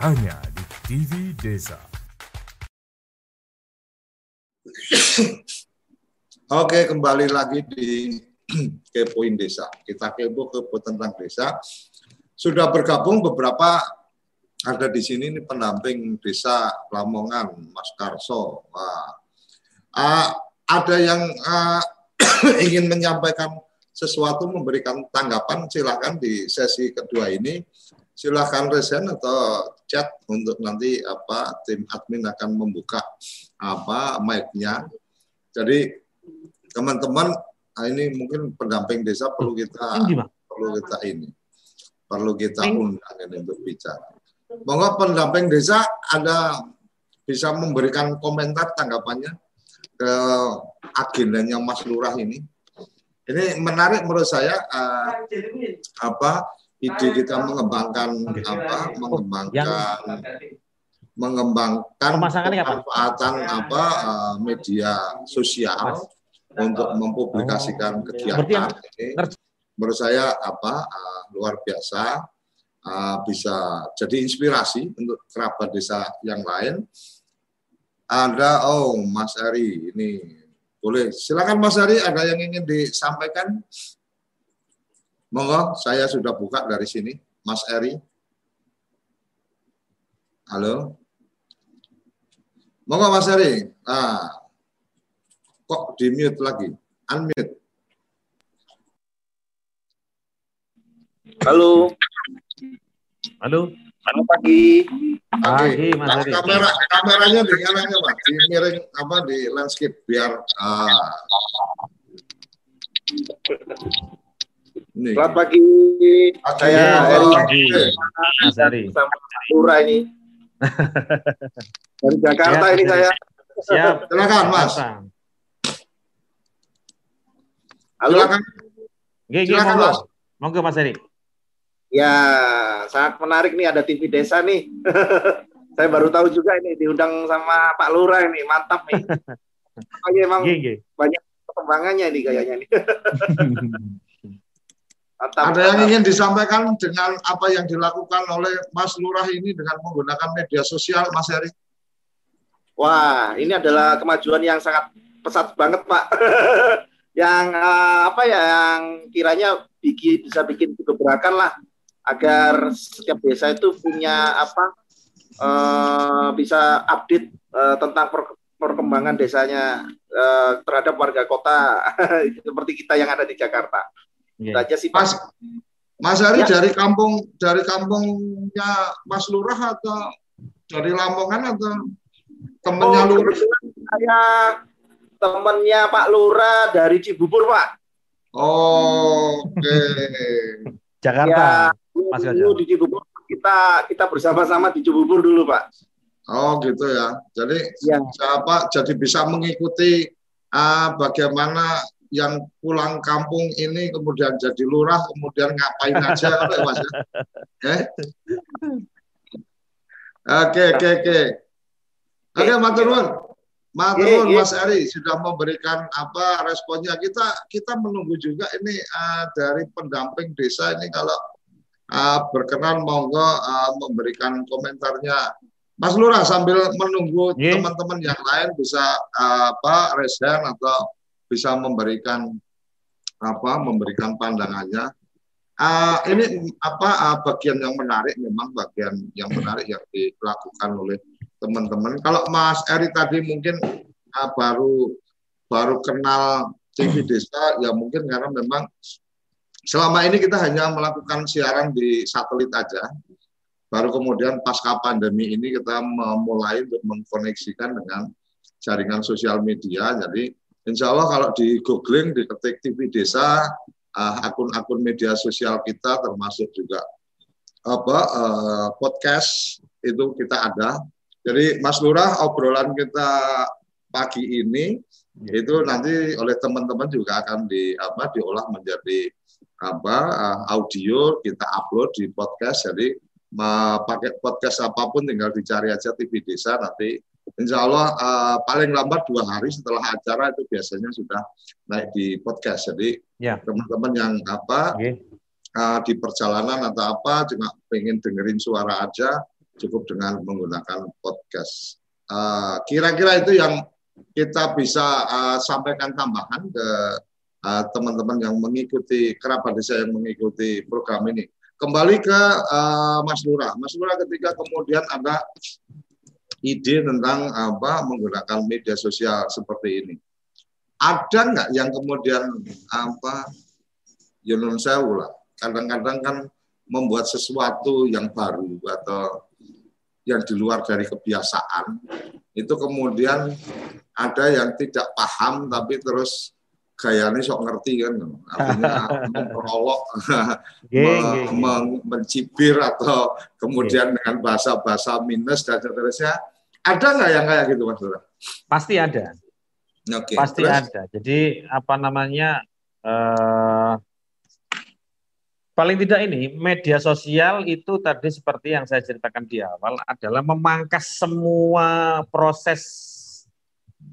hanya di TV Desa. (coughs) Oke, kembali lagi di (clears throat) Kepoin Desa. Kita kepo kepo tentang desa. Sudah bergabung beberapa ada di sini ini pendamping desa Lamongan, Mas Karso. Wah. Uh, ada yang uh, (coughs) ingin menyampaikan sesuatu, memberikan tanggapan, silakan di sesi kedua ini silahkan resen atau chat untuk nanti apa tim admin akan membuka apa mic-nya. Jadi teman-teman nah ini mungkin pendamping desa perlu kita perlu kita ini perlu kita undang ini untuk bicara. Monggo pendamping desa ada bisa memberikan komentar tanggapannya ke agendanya Mas Lurah ini. Ini menarik menurut saya uh, apa ide kita mengembangkan apa? Mengembangkan mengembangkan pemanfaatan apa uh, media sosial untuk mempublikasikan oh, kegiatan ini. menurut saya apa uh, luar biasa uh, bisa jadi inspirasi untuk kerabat desa yang lain. Ada oh Mas Ari ini boleh. Silakan Mas Ari ada yang ingin disampaikan Monggo, saya sudah buka dari sini. Mas Eri. Halo. Monggo Mas Eri. Ah, kok di mute lagi? Unmute. Halo. Halo. Selamat pagi. Pagi, Mas Ka- Heri. kamera kameranya di kanannya mas, di miring apa di landscape biar ah. Ini. Selamat pagi. Oke, Saya. Pagi. Mas Pak Lura ini. Dari Jakarta Ya, ini saya. Siap. Silakan mas. Halo. silakan. Nggih, nggih, Silakan, monggo. Mas. Monggo Mas Heri. Ya, sangat menarik nih ada TV Desa nih. (laughs) saya baru tahu juga ini diundang sama Pak Lura ini, mantap nih. (laughs) Pokoknya emang Nggih, nggih. perkembangannya nih kayaknya nih. (laughs) Mantap. Ada yang ingin disampaikan dengan apa yang dilakukan oleh Mas Lurah ini dengan menggunakan media sosial, Mas Heri? Wah, ini adalah kemajuan yang sangat pesat banget, Pak. (laughs) yang eh, apa ya, yang kiranya bikin, bisa bikin gebrakan lah agar setiap desa itu punya apa eh, bisa update eh, tentang per- perkembangan desanya eh, terhadap warga kota (laughs) seperti kita yang ada di Jakarta. Nggih. Itu aja sih. Mas Mas Heri Ya. dari kampung dari kampungnya Mas Lurah atau dari Lamongan atau temennya Oh, Lurah? saya temannya Pak Lura dari Cibubur, Pak. Oh, Oke. (laughs) Jakarta. Ya, Mas dulu di Cibubur kita kita bersama-sama di Cibubur dulu, Pak. Oh gitu ya. Jadi Ya. siapa jadi bisa mengikuti ah, bagaimana yang pulang kampung ini kemudian jadi lurah kemudian ngapain aja (laughs) ya, Mas? ya? Eh? Oke oke oke. Oke matur nuwun. Matur Oke, nuwun oke. Mas Ari sudah memberikan apa responnya. Kita kita menunggu juga ini ah, dari pendamping desa ini kalau ah, berkenan monggo ah, memberikan komentarnya. Mas Lurah sambil menunggu Iya. teman-teman yang lain bisa ah, apa resen atau bisa memberikan apa memberikan pandangannya. Ah, ini apa ah, bagian yang menarik memang bagian yang menarik yang dilakukan oleh teman-teman. Kalau Mas Eri tadi mungkin ah, baru baru kenal TV Desa ya mungkin karena memang selama ini kita hanya melakukan siaran di satelit aja. Baru kemudian pasca pandemi ini kita memulai untuk mengkoneksikan dengan jaringan sosial media. Jadi insya Allah kalau di googling diketik TV Desa uh, akun-akun media sosial kita termasuk juga apa uh, podcast itu kita ada. Jadi Mas Lurah obrolan kita pagi ini itu nanti oleh teman-teman juga akan di apa diolah menjadi apa uh, audio kita upload di podcast. Jadi pakai podcast apa pun tinggal dicari aja TV Desa nanti Insya Allah uh, paling lambat dua hari setelah acara itu biasanya sudah naik di podcast. Jadi Ya. teman-teman yang apa Nggih. uh, di perjalanan atau apa cuma pengen dengerin suara aja cukup dengan menggunakan podcast. Uh, Kira-kira itu yang kita bisa uh, sampaikan tambahan ke uh, teman-teman yang mengikuti kerabat desa yang mengikuti program ini. Kembali ke uh, Mas Lurah. Mas Lurah ketika kemudian ada ide tentang apa menggunakan media sosial seperti ini. Ada nggak yang kemudian apa Yunus Sewu lah. Kadang-kadang kan membuat sesuatu yang baru atau yang di luar dari kebiasaan itu kemudian ada yang tidak paham tapi terus gayanya sok ngerti kan artinya (laughs) memperolok Nggih, me- nggih, nggih. meng- mencibir atau kemudian dengan bahasa-bahasa minus dan seterusnya ada nggak yang kayak gitu mas Lurah? Pasti ada. Oke. Pasti terus? ada. Jadi apa namanya eh, paling tidak ini media sosial itu tadi seperti yang saya ceritakan di awal adalah memangkas semua proses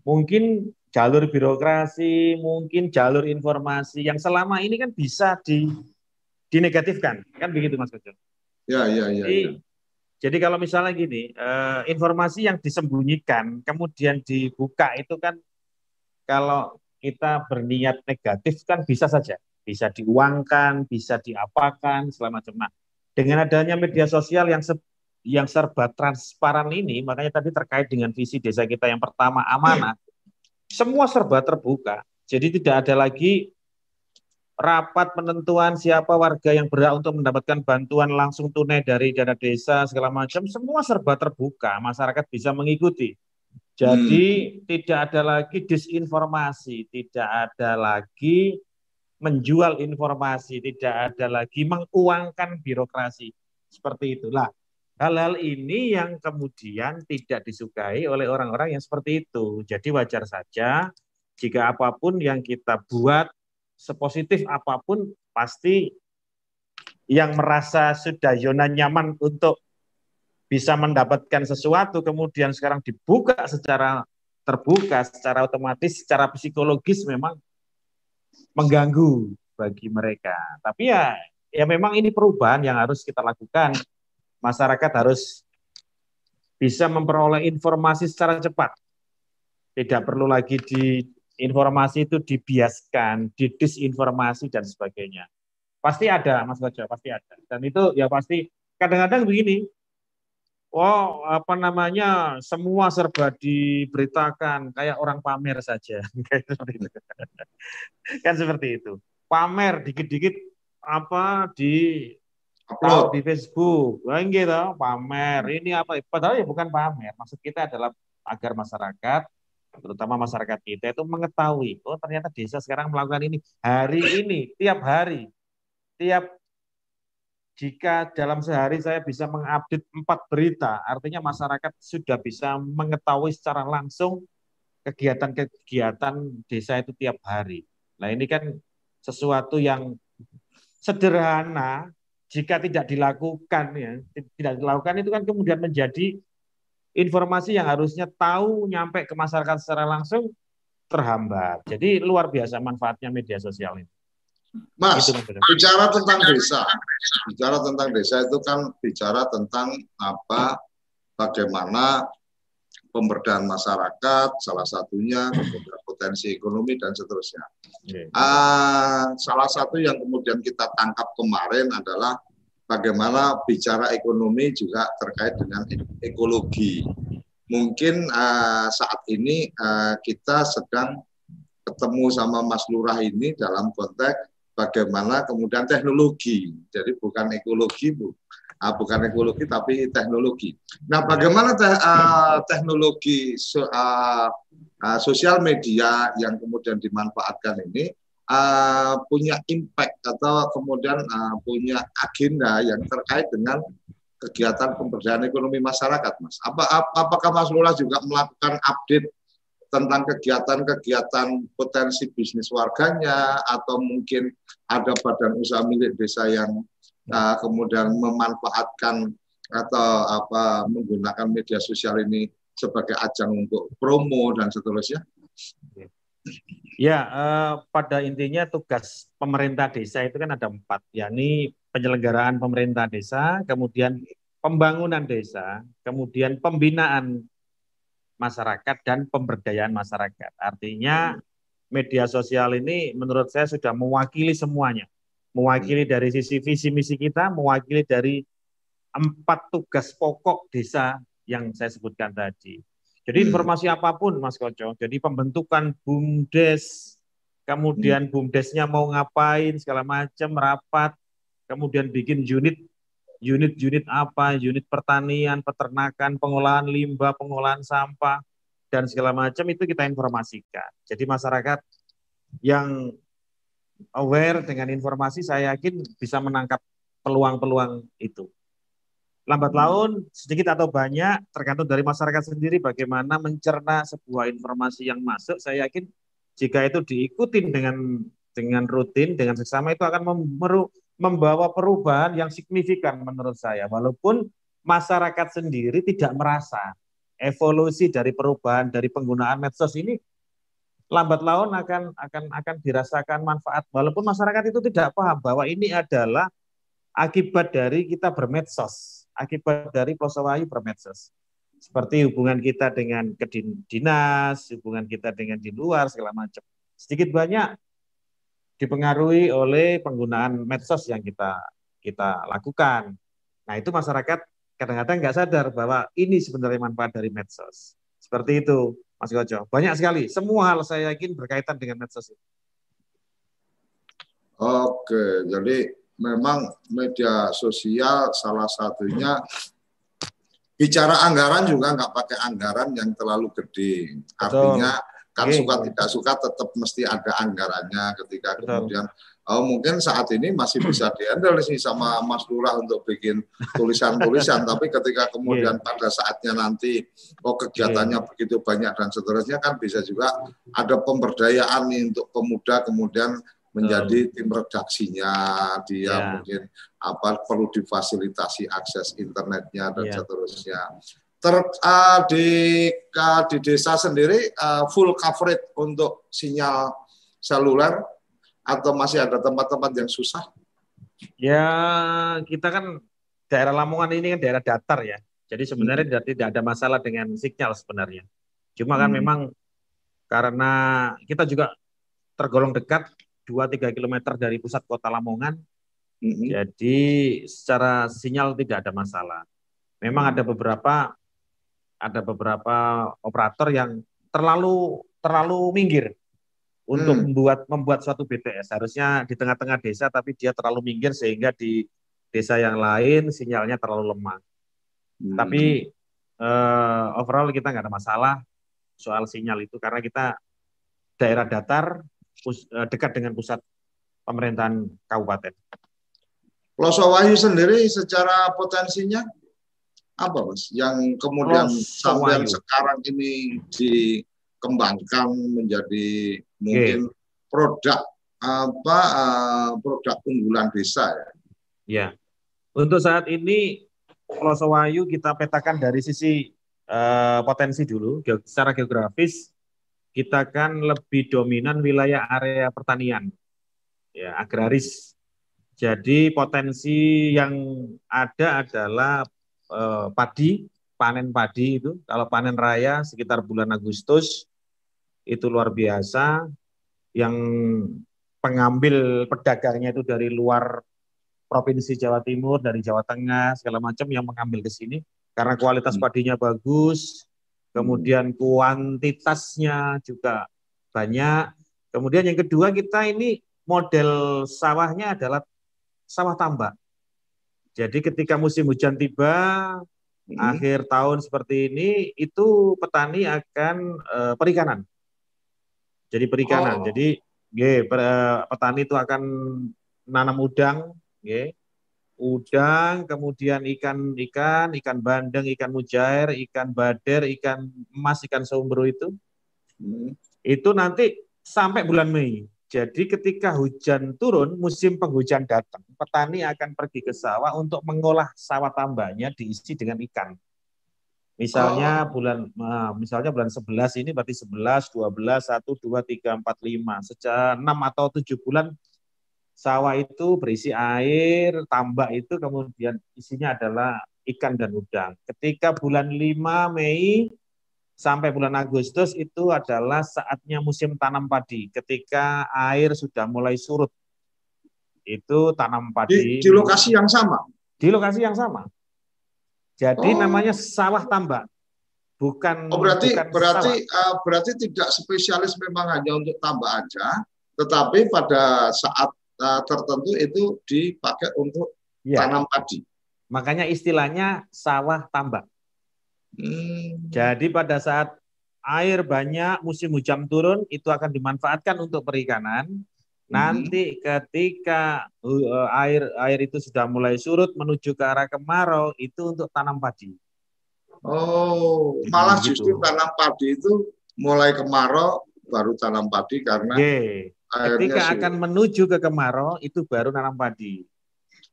mungkin jalur birokrasi, mungkin jalur informasi yang selama ini kan bisa di dinegatifkan kan begitu Mas Kojo. Ya, ya, ya. Jadi, ya. jadi kalau misalnya gini, eh, informasi yang disembunyikan kemudian dibuka itu kan kalau kita berniat negatif kan bisa saja, bisa diuangkan, bisa diapakan, segala macam. Nah, dengan adanya media sosial yang se- yang serba transparan ini, makanya tadi terkait dengan visi desa kita yang pertama amanah, semua serba terbuka. Jadi tidak ada lagi rapat penentuan siapa warga yang berhak untuk mendapatkan bantuan langsung tunai dari dana desa segala macam. Semua serba terbuka. Masyarakat bisa mengikuti. Jadi hmm. tidak ada lagi disinformasi. Tidak ada lagi menjual informasi. Tidak ada lagi menguangkan birokrasi. Seperti itulah hal-hal ini yang kemudian tidak disukai oleh orang-orang yang seperti itu. Jadi wajar saja jika apa pun yang kita buat sepositif apa pun pasti yang merasa sudah zona nyaman untuk bisa mendapatkan sesuatu kemudian sekarang dibuka secara terbuka secara otomatis secara psikologis memang mengganggu bagi mereka. Tapi ya ya memang ini perubahan yang harus kita lakukan masyarakat harus bisa memperoleh informasi secara cepat tidak perlu lagi di informasi itu dibiaskan, didisinformasi dan sebagainya. Pasti ada, Mas Bajo, pasti ada. Dan itu ya pasti kadang-kadang begini. Oh, apa namanya? Semua serba diberitakan kayak orang pamer saja. (laughs) kan seperti itu. Pamer dikit-dikit apa di upload di Facebook, kan gitu, pamer. Ini apa? Padahal ya bukan pamer. Maksud kita adalah agar masyarakat terutama masyarakat kita itu mengetahui oh ternyata desa sekarang melakukan ini hari ini tiap hari tiap jika dalam sehari saya bisa mengupdate empat berita artinya masyarakat sudah bisa mengetahui secara langsung kegiatan-kegiatan desa itu tiap hari nah ini kan sesuatu yang sederhana jika tidak dilakukan ya tidak dilakukan itu kan kemudian menjadi informasi yang harusnya tahu nyampe ke masyarakat secara langsung terhambat. Jadi luar biasa manfaatnya media sosial ini. Mas, itu, bicara tentang desa, bicara tentang desa itu kan bicara tentang apa, bagaimana pemberdayaan masyarakat, salah satunya potensi ekonomi dan seterusnya. Okay. Uh, salah satu yang kemudian kita tangkap kemarin adalah bagaimana bicara ekonomi juga terkait dengan ekologi. Mungkin uh, saat ini uh, kita sedang ketemu sama Mas Lurah ini dalam konteks bagaimana kemudian teknologi. Jadi bukan ekologi, bu, uh, bukan ekologi tapi teknologi. Nah, bagaimana te uh, teknologi so, uh, uh, sosial media yang kemudian dimanfaatkan ini uh, punya impact atau kemudian uh, punya agenda yang terkait dengan kegiatan pemberdayaan ekonomi masyarakat, Mas. Apa, ap, apakah Mas Lula juga melakukan update tentang kegiatan-kegiatan potensi bisnis warganya atau mungkin ada badan usaha milik desa yang uh, kemudian memanfaatkan atau apa menggunakan media sosial ini sebagai ajang untuk promo dan seterusnya? Ya, eh, pada intinya tugas pemerintah desa itu kan ada empat, yakni penyelenggaraan pemerintah desa, kemudian pembangunan desa, kemudian pembinaan masyarakat dan pemberdayaan masyarakat. Artinya media sosial ini menurut saya sudah mewakili semuanya. Mewakili dari sisi visi misi kita, mewakili dari empat tugas pokok desa yang saya sebutkan tadi. Jadi hmm. informasi apa pun Mas Koco, jadi pembentukan BUMDes, kemudian hmm. BUMDesnya mau ngapain segala macam rapat, kemudian bikin unit unit-unit apa, unit pertanian, peternakan, pengolahan limbah, pengolahan sampah dan segala macam itu kita informasikan. Jadi masyarakat yang aware dengan informasi saya yakin bisa menangkap peluang-peluang itu lambat laun sedikit atau banyak tergantung dari masyarakat sendiri bagaimana mencerna sebuah informasi yang masuk. Saya yakin jika itu diikutin dengan dengan rutin dengan seksama itu akan memeru, membawa perubahan yang signifikan menurut saya. Walaupun masyarakat sendiri tidak merasa evolusi dari perubahan dari penggunaan medsos ini lambat laun akan akan akan dirasakan manfaat. Walaupun masyarakat itu tidak paham bahwa ini adalah akibat dari kita bermedsos akibat dari Wahyu bermedsos. Seperti hubungan kita dengan dinas, hubungan kita dengan di luar, segala macam. Sedikit banyak dipengaruhi oleh penggunaan medsos yang kita kita lakukan. Nah itu masyarakat kadang-kadang nggak sadar bahwa ini sebenarnya manfaat dari medsos. Seperti itu, Mas Gojo. Banyak sekali. Semua hal saya yakin berkaitan dengan medsos itu. Oke, jadi memang media sosial salah satunya bicara anggaran juga nggak pakai anggaran yang terlalu gede. Artinya kan suka tidak suka tetap mesti ada anggarannya ketika Betul. kemudian oh, mungkin saat ini masih bisa dihandle sih sama Mas Lurah untuk bikin tulisan-tulisan. (laughs) Tapi ketika kemudian pada saatnya nanti oh kegiatannya begitu banyak dan seterusnya kan bisa juga ada pemberdayaan nih untuk pemuda kemudian menjadi tim redaksinya dia Ya. mungkin apa perlu difasilitasi akses internetnya dan Ya. seterusnya ter ah, di ka- di desa sendiri ah, full coverage untuk sinyal seluler atau masih ada tempat-tempat yang susah? Ya, kita kan daerah Lamongan ini kan daerah datar ya. Jadi sebenarnya tidak, tidak ada masalah dengan sinyal sebenarnya. Cuma kan Hmm. memang karena kita juga tergolong dekat 2-3 km dari pusat kota Lamongan, Mhm. jadi secara sinyal tidak ada masalah. Memang ada beberapa ada beberapa operator yang terlalu terlalu minggir untuk Hmm. membuat membuat suatu BTS. Harusnya di tengah-tengah desa tapi dia terlalu minggir sehingga di desa yang lain sinyalnya terlalu lemah. Hmm. Tapi eh, overall kita nggak ada masalah soal sinyal itu karena kita daerah datar dekat dengan pusat pemerintahan kabupaten. Pelosok Wahyu sendiri secara potensinya apa mas? Yang kemudian Pelosok sampai Wahyu. sekarang ini dikembangkan menjadi mungkin produk apa eh, produk unggulan desa ya. Ya, untuk saat ini Pelosok Wahyu kita petakan dari sisi eh, potensi dulu. Secara geografis kita kan lebih dominan wilayah area pertanian, ya agraris. Jadi potensi yang ada adalah eh, padi, panen padi itu. Kalau panen raya sekitar bulan Agustus itu luar biasa. Yang pengambil pedagangnya itu dari luar provinsi Jawa Timur, dari Jawa Tengah, segala macam yang mengambil ke sini karena kualitas Hmm. padinya bagus, kemudian kuantitasnya juga banyak. Kemudian yang kedua kita ini model sawahnya adalah sawah tambak. Jadi ketika musim hujan tiba, Mhm. akhir tahun seperti ini, itu petani akan eh, perikanan. Jadi perikanan. Oh. Jadi per- eh, petani itu akan nanam udang, nggih. Udang, kemudian ikan-ikan, ikan bandeng, ikan mujair, ikan bader, ikan emas, ikan sombro itu Hmm. itu nanti sampai bulan Mei. Jadi ketika hujan turun, musim penghujan datang, petani akan pergi ke sawah untuk mengolah sawah tambaknya diisi dengan ikan. Misalnya bulan nah, misalnya bulan 11 ini berarti 11, 12, 1 2 3 4 5. Sejak 6 atau 7 bulan sawah itu berisi air, tambak itu kemudian isinya adalah ikan dan udang. Ketika bulan 5 Mei sampai bulan Agustus itu adalah saatnya musim tanam padi. Ketika air sudah mulai surut, itu tanam Di, padi di lokasi yang sama. di lokasi yang sama. Jadi Oh. namanya sawah tambak, bukan Oh berarti bukan berarti sawah. eh, berarti tidak spesialis memang hanya untuk tambak aja, tetapi pada saat eh, tertentu itu dipakai untuk Ya, tanam padi. makanya istilahnya sawah tambak. Hmm. Jadi pada saat air banyak, musim hujan turun, itu akan dimanfaatkan untuk perikanan. Nanti ketika uh, air air itu sudah mulai surut menuju ke arah kemarau, itu untuk tanam padi. Oh, malah Gitu. justru tanam padi itu mulai kemarau baru tanam padi karena Oke. Airnya Ketika akan menuju ke kemarau, itu baru nanam padi.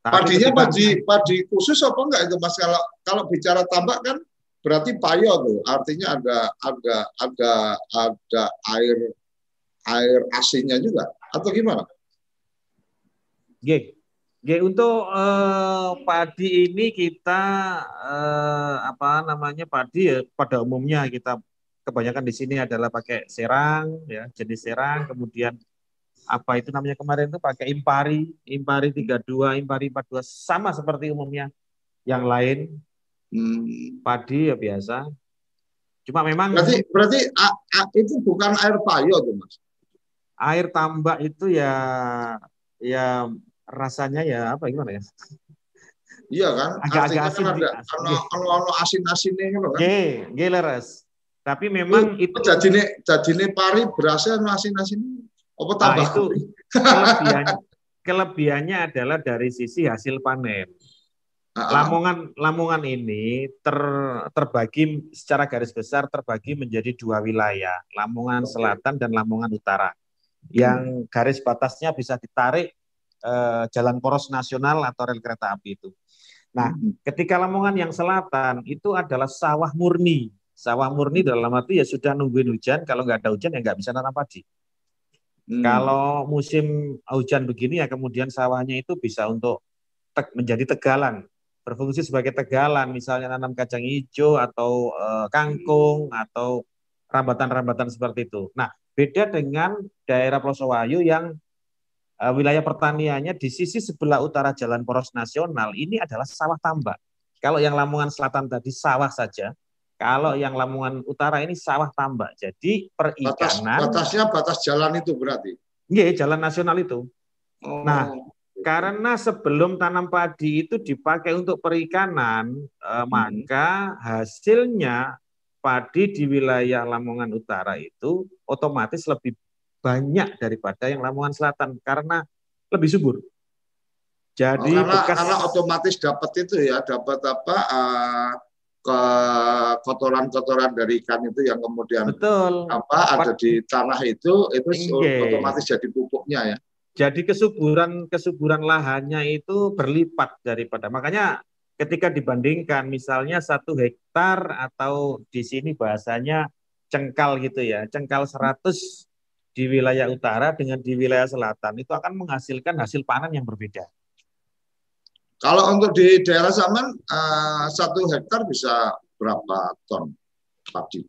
Tapi Padinya ketika- padi padi khusus apa enggak itu Mas kalau kalau bicara tambak kan berarti payo tuh artinya ada ada ada ada air air asinnya juga atau gimana? Oke. Oke, untuk eh, padi ini kita eh, apa namanya padi ya pada umumnya kita kebanyakan di sini adalah pakai serang ya, jenis serang, kemudian apa itu namanya kemarin itu pakai impari, impari 32, impari 42 sama seperti umumnya yang lain Hmm. padi ya biasa. Cuma memang Berarti berarti a- a- itu bukan air payo tuh Mas. air tambak itu ya ya rasanya ya apa gimana ya? Iya kan? Agak-agak asin kan ada ono ono ono asin-asinnya kan. Nggih, nggih leres. Tapi memang itu Jadine jadine pari berasnya ono asin-asin. Apa Nah, tambah? itu kelebihannya, kelebihannya adalah dari sisi hasil panen. Lamongan Lamongan ini ter, terbagi secara garis besar terbagi menjadi dua wilayah, Lamongan. Selatan dan Lamongan Utara. Yang garis batasnya bisa ditarik eh, jalan poros nasional atau rel kereta api itu. Nah, Hmm. ketika Lamongan yang selatan itu adalah sawah murni. Sawah murni dalam arti ya sudah nungguin hujan, kalau nggak ada hujan ya nggak bisa nanam padi. Hmm. Kalau musim hujan begini ya kemudian sawahnya itu bisa untuk te- menjadi tegalan, berfungsi sebagai tegalan, misalnya nanam kacang hijau atau eh, kangkung atau rambatan-rambatan seperti itu. Nah, beda dengan daerah Plosowayu yang eh, wilayah pertaniannya di sisi sebelah utara Jalan Poros Nasional ini adalah sawah tambak. Kalau yang Lamongan Selatan tadi sawah saja, kalau yang Lamongan Utara ini sawah tambak. Jadi batas perikanan batasnya batas jalan itu berarti. Iya, jalan nasional itu. Oh. Nah, Karena sebelum tanam padi itu dipakai untuk perikanan, eh, maka hasilnya padi di wilayah Lamongan Utara itu otomatis lebih banyak daripada yang Lamongan Selatan karena lebih subur. Jadi Oh, karena, bekas karena otomatis dapat itu ya dapat apa ke kotoran-kotoran dari ikan itu yang kemudian betul. apa ada di tanah itu itu Oke. otomatis jadi pupuknya ya. Jadi kesuburan kesuburan lahannya itu berlipat daripada makanya ketika dibandingkan misalnya satu hektar atau di sini bahasanya cengkal gitu ya, cengkal 100 di wilayah utara dengan di wilayah selatan itu akan menghasilkan hasil panen yang berbeda. Kalau untuk di daerah Saman eh, satu hektar bisa berapa ton padi?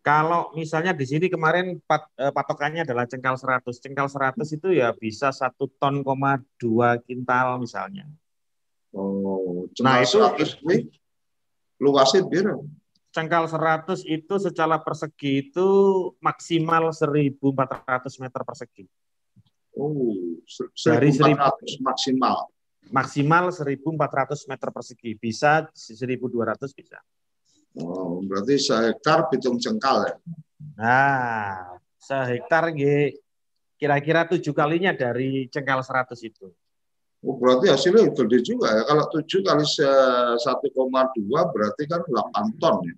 Kalau misalnya di sini kemarin pat- eh, patokannya adalah cengkal 100. Cengkal 100 itu ya bisa satu ton koma dua kintal misalnya. Oh, Nah, itu- 100 kuwi luasnya biru. cengkal 100 itu secara persegi itu maksimal 1.400 meter persegi. Oh, Dari 1.400 maksimal. Maksimal 1.400 meter persegi. Bisa 1.200 bisa. Oh, berarti sehektar pitung cengkal ya. Nah, sehektar kira-kira tujuh kalinya dari cengkal 100 itu. Oh, berarti hasilnya gede juga ya. Kalau 7 kali se- 1,2 berarti kan 8 ton ya.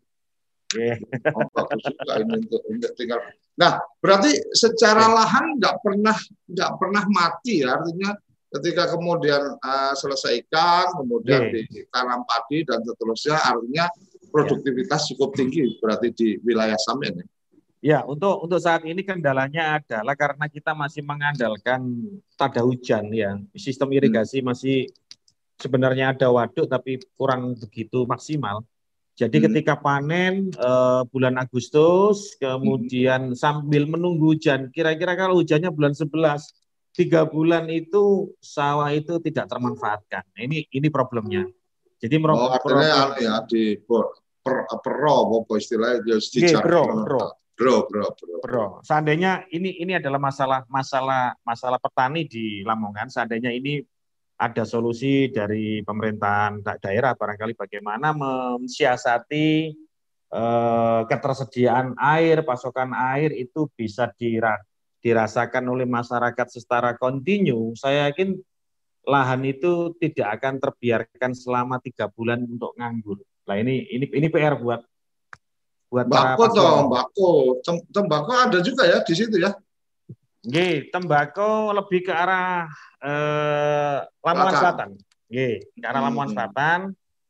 Oke. Oh, juga ini untuk, untuk tinggal. Nah, berarti secara lahan nggak pernah nggak pernah mati ya. Artinya ketika kemudian eh, selesaikan, kemudian Oke. ditanam padi dan seterusnya, artinya produktivitas cukup tinggi berarti di wilayah Samen ya. Ya, untuk untuk saat ini kendalanya adalah karena kita masih mengandalkan tada hujan ya. Sistem irigasi masih sebenarnya ada waduk tapi kurang begitu maksimal. Jadi Hmm. ketika panen eh, bulan Agustus, kemudian sambil menunggu hujan, kira-kira kalau hujannya bulan 11, tiga bulan itu sawah itu tidak termanfaatkan. Ini ini problemnya. Jadi merom- Oh, artinya problem- anu ya di per, per, pro apa istilahnya Nggih, dijar- bro, bro. bro, bro, bro. Bro, seandainya ini ini adalah masalah masalah masalah petani di Lamongan, seandainya ini ada solusi dari pemerintahan da- daerah barangkali bagaimana mensiasati eh, ketersediaan air, pasokan air itu bisa dira- dirasakan oleh masyarakat secara kontinu. Saya yakin lahan itu tidak akan terbiarkan selama tiga bulan untuk nganggur. Nah ini ini ini PR buat buat para toh, paslon. mbako. Tem- Tembako ada juga ya di situ ya. Nggih, tembakau lebih ke arah eh, Lamongan Selatan. Nggih, ke arah Lamongan Hmm. Selatan.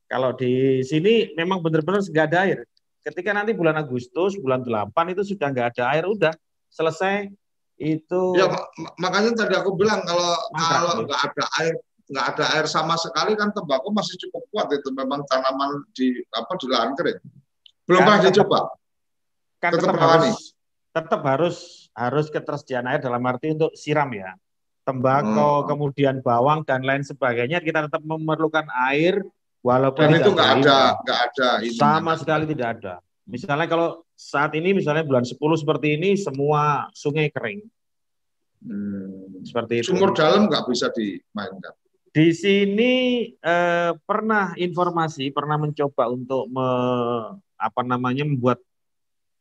Kalau di sini memang benar-benar nggak ada air. Ketika nanti bulan Agustus, bulan 8 itu sudah nggak ada air, udah selesai itu. Ya mak- mak- makanya tadi aku bilang kalau Mangkrak, kalau ya. nggak ada air nggak ada air sama sekali kan tembakau masih cukup kuat itu memang tanaman di apa di lahan kering. Belum Kan pernah dicoba. kan tetap tetap harus tetap harus harus ketersediaan air dalam arti untuk siram ya. Tembakau, Hmm. kemudian bawang dan lain sebagainya kita tetap memerlukan air walaupun Dan itu nggak ada impor. nggak ada sama sekali tidak ada. Misalnya kalau saat ini misalnya bulan 10 seperti ini semua sungai kering. Hmm. Seperti itu. Sumur dalam nggak bisa dimainkan. Di sini eh, pernah informasi, pernah mencoba untuk me, apa namanya membuat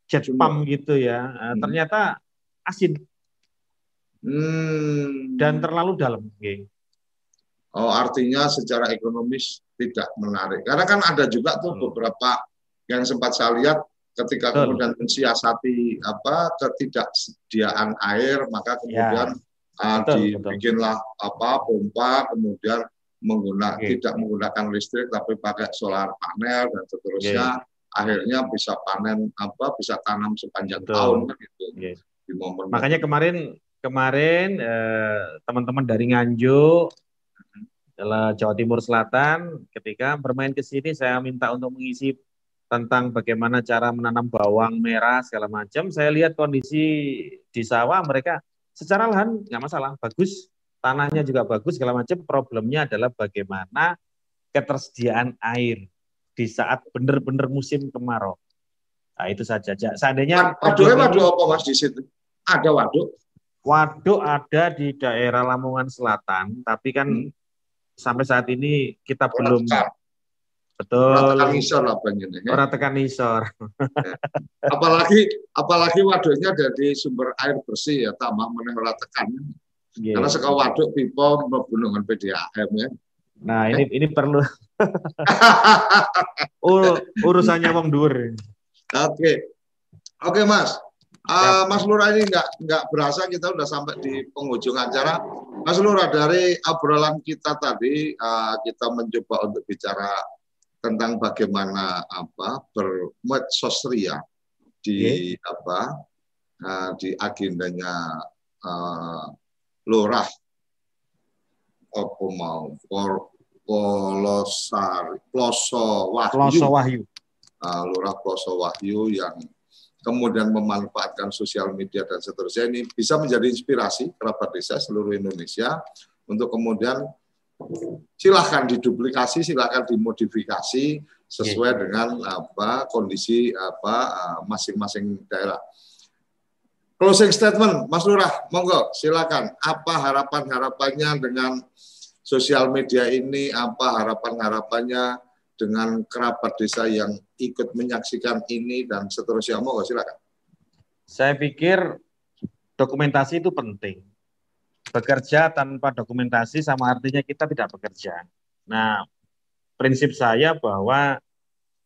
jet Sumur. pump gitu ya. Eh, Hmm. Ternyata asin Hmm. dan terlalu dalam. Nggih. Oh, artinya secara ekonomis tidak menarik. Karena kan ada juga tuh Betul. beberapa yang sempat saya lihat ketika Betul. kemudian mensiasati apa ketidaksediaan air, maka kemudian ah, Ya. Betul, dibikinlah apa pompa, kemudian menggunakan Oke. tidak menggunakan listrik tapi pakai solar panel dan seterusnya. Akhirnya bisa panen apa bisa tanam sepanjang Betul. tahun kan gitu. Di momen Makanya kemarin kemarin eh, teman-teman dari Nganjuk adalah Jawa Timur Selatan ketika bermain ke sini saya minta untuk mengisi tentang bagaimana cara menanam bawang merah segala macam. Saya lihat kondisi di sawah mereka secara lahan nggak masalah, bagus, tanahnya juga bagus segala macam. Problemnya adalah bagaimana ketersediaan air di saat benar-benar musim kemarau. Nah, itu saja. Ja- Seandainya Waduknya waduk apa mas di situ? Ada waduk. Waduk ada di daerah Lamongan Selatan, tapi kan Hmm. sampai saat ini kita belum betul. Tekan isor lah ini, ya. orang tekan isor. apalagi apalagi waduknya dari sumber air bersih ya tambah meneh ora tekan. Nggih. karena saka waduk pipa mlebu PDAM ya. Nah, ini ini perlu (laughs) ur- urusannya wong dhuwur. oke. Oke Mas. Ah, Mas Lura ini nggak nggak berasa kita udah sampai di penghujung acara. Mas Lura dari obrolan kita tadi ah, kita mencoba untuk bicara tentang bagaimana apa bermedsos ria di apa ah, di agendanya ah, lurah apa mau polosari ploso wahyu Kloso Wahyu. ah, lurah ploso wahyu yang kemudian memanfaatkan sosial media dan seterusnya ini bisa menjadi inspirasi kerabat desa seluruh Indonesia untuk kemudian silahkan diduplikasi silahkan dimodifikasi sesuai dengan apa kondisi apa ah, masing-masing daerah Closing statement, Mas Lurah, monggo silakan. Apa harapan-harapannya dengan sosial media ini? Apa harapan-harapannya dengan kerabat desa yang ikut menyaksikan ini dan seterusnya? Monggo silakan. Saya pikir dokumentasi itu penting. Bekerja tanpa dokumentasi sama artinya kita tidak bekerja. Nah, prinsip saya bahwa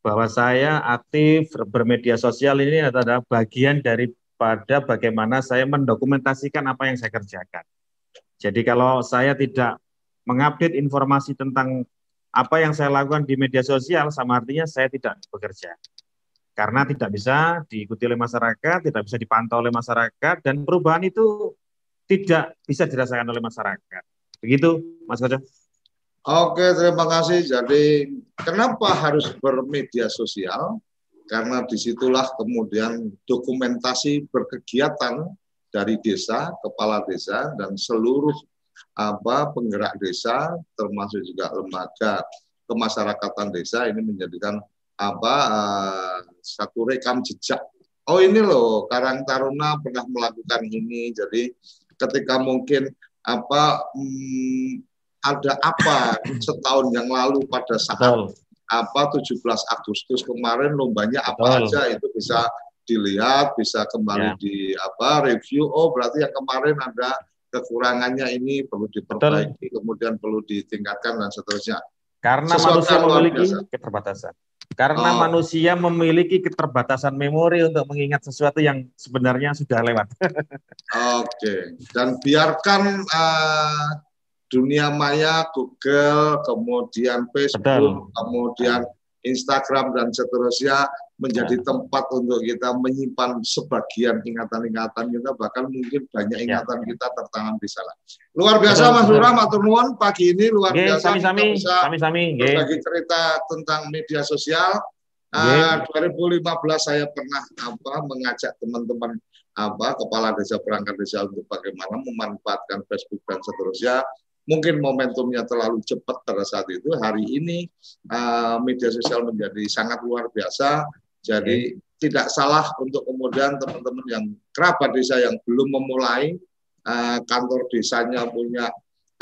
bahwa saya aktif bermedia sosial ini adalah bagian daripada bagaimana saya mendokumentasikan apa yang saya kerjakan. Jadi kalau saya tidak mengupdate informasi tentang apa yang saya lakukan di media sosial, sama artinya saya tidak bekerja. Karena tidak bisa diikuti oleh masyarakat, tidak bisa dipantau oleh masyarakat, dan perubahan itu tidak bisa dirasakan oleh masyarakat. Begitu, Mas Koco? Oke, terima kasih. Jadi, kenapa harus bermedia sosial? Karena di situlah kemudian dokumentasi berkegiatan dari desa, kepala desa, dan seluruh apa penggerak desa, termasuk juga lembaga kemasyarakatan desa ini menjadikan apa uh, satu rekam jejak. Oh ini loh, Karang Taruna pernah melakukan ini. Jadi ketika mungkin apa hmm, ada apa setahun yang lalu pada saat Betul. apa 17 Agustus kemarin lombanya apa Betul. aja itu bisa dilihat, bisa kembali Ya. di apa review. Oh berarti yang kemarin ada kekurangannya ini perlu diperbaiki, kemudian perlu ditingkatkan dan seterusnya. Karena Sesuatu manusia memiliki keterbatasan. Karena Oh. manusia memiliki keterbatasan memori untuk mengingat sesuatu yang sebenarnya sudah lewat. (laughs) Oke, dan biarkan eh, dunia maya, Google, kemudian Facebook, Betul. kemudian Instagram dan seterusnya menjadi Ya. tempat untuk kita menyimpan sebagian ingatan-ingatan kita, bahkan mungkin banyak Ya. ingatan kita tertanam di sana. Luar biasa Betul, Mas. Lurah, matur nuwun pagi ini luar Nggih, biasa sami-sami, kita bisa berbagi cerita tentang media sosial. Ah, 2015 saya pernah apa mengajak teman-teman apa kepala desa perangkat desa untuk bagaimana memanfaatkan Facebook dan seterusnya. Mungkin momentumnya terlalu cepat pada saat itu. Hari ini ah, media sosial menjadi sangat luar biasa. Jadi tidak salah untuk kemudian teman-teman yang kerabat desa yang belum memulai uh, kantor desanya punya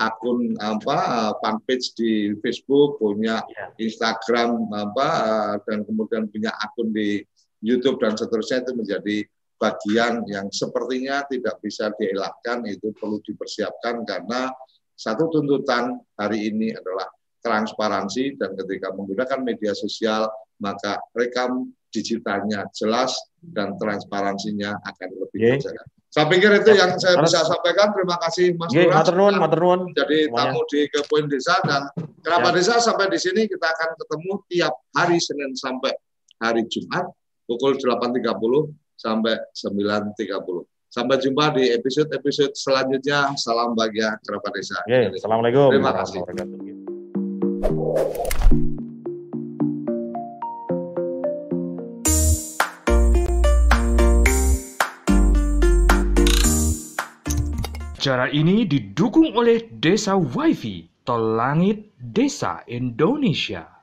akun apa uh, fanpage di Facebook, punya Ya. Instagram apa uh, dan kemudian punya akun di YouTube dan seterusnya itu menjadi bagian yang sepertinya tidak bisa dielakkan itu perlu dipersiapkan karena satu tuntutan hari ini adalah transparansi dan ketika menggunakan media sosial maka rekam digitalnya jelas dan transparansinya akan lebih Oke. terjaga. Saya pikir itu yang saya bisa sampaikan. Terima kasih Mas Nggih, Lurah matur nuwun, sudah matur nuwun. jadi semuanya. tamu di Kepoin Desa dan Kerabat Ya. Desa sampai di sini kita akan ketemu tiap hari Senin sampai hari Jumat pukul 8.30 sampai 9.30. Sampai jumpa di episode-episode selanjutnya. Salam bahagia Kerabat Desa. Oke, Assalamualaikum Terima kasih. warahmatullahi Cara ini didukung oleh Desa Wifi, Tol Langit Desa Indonesia.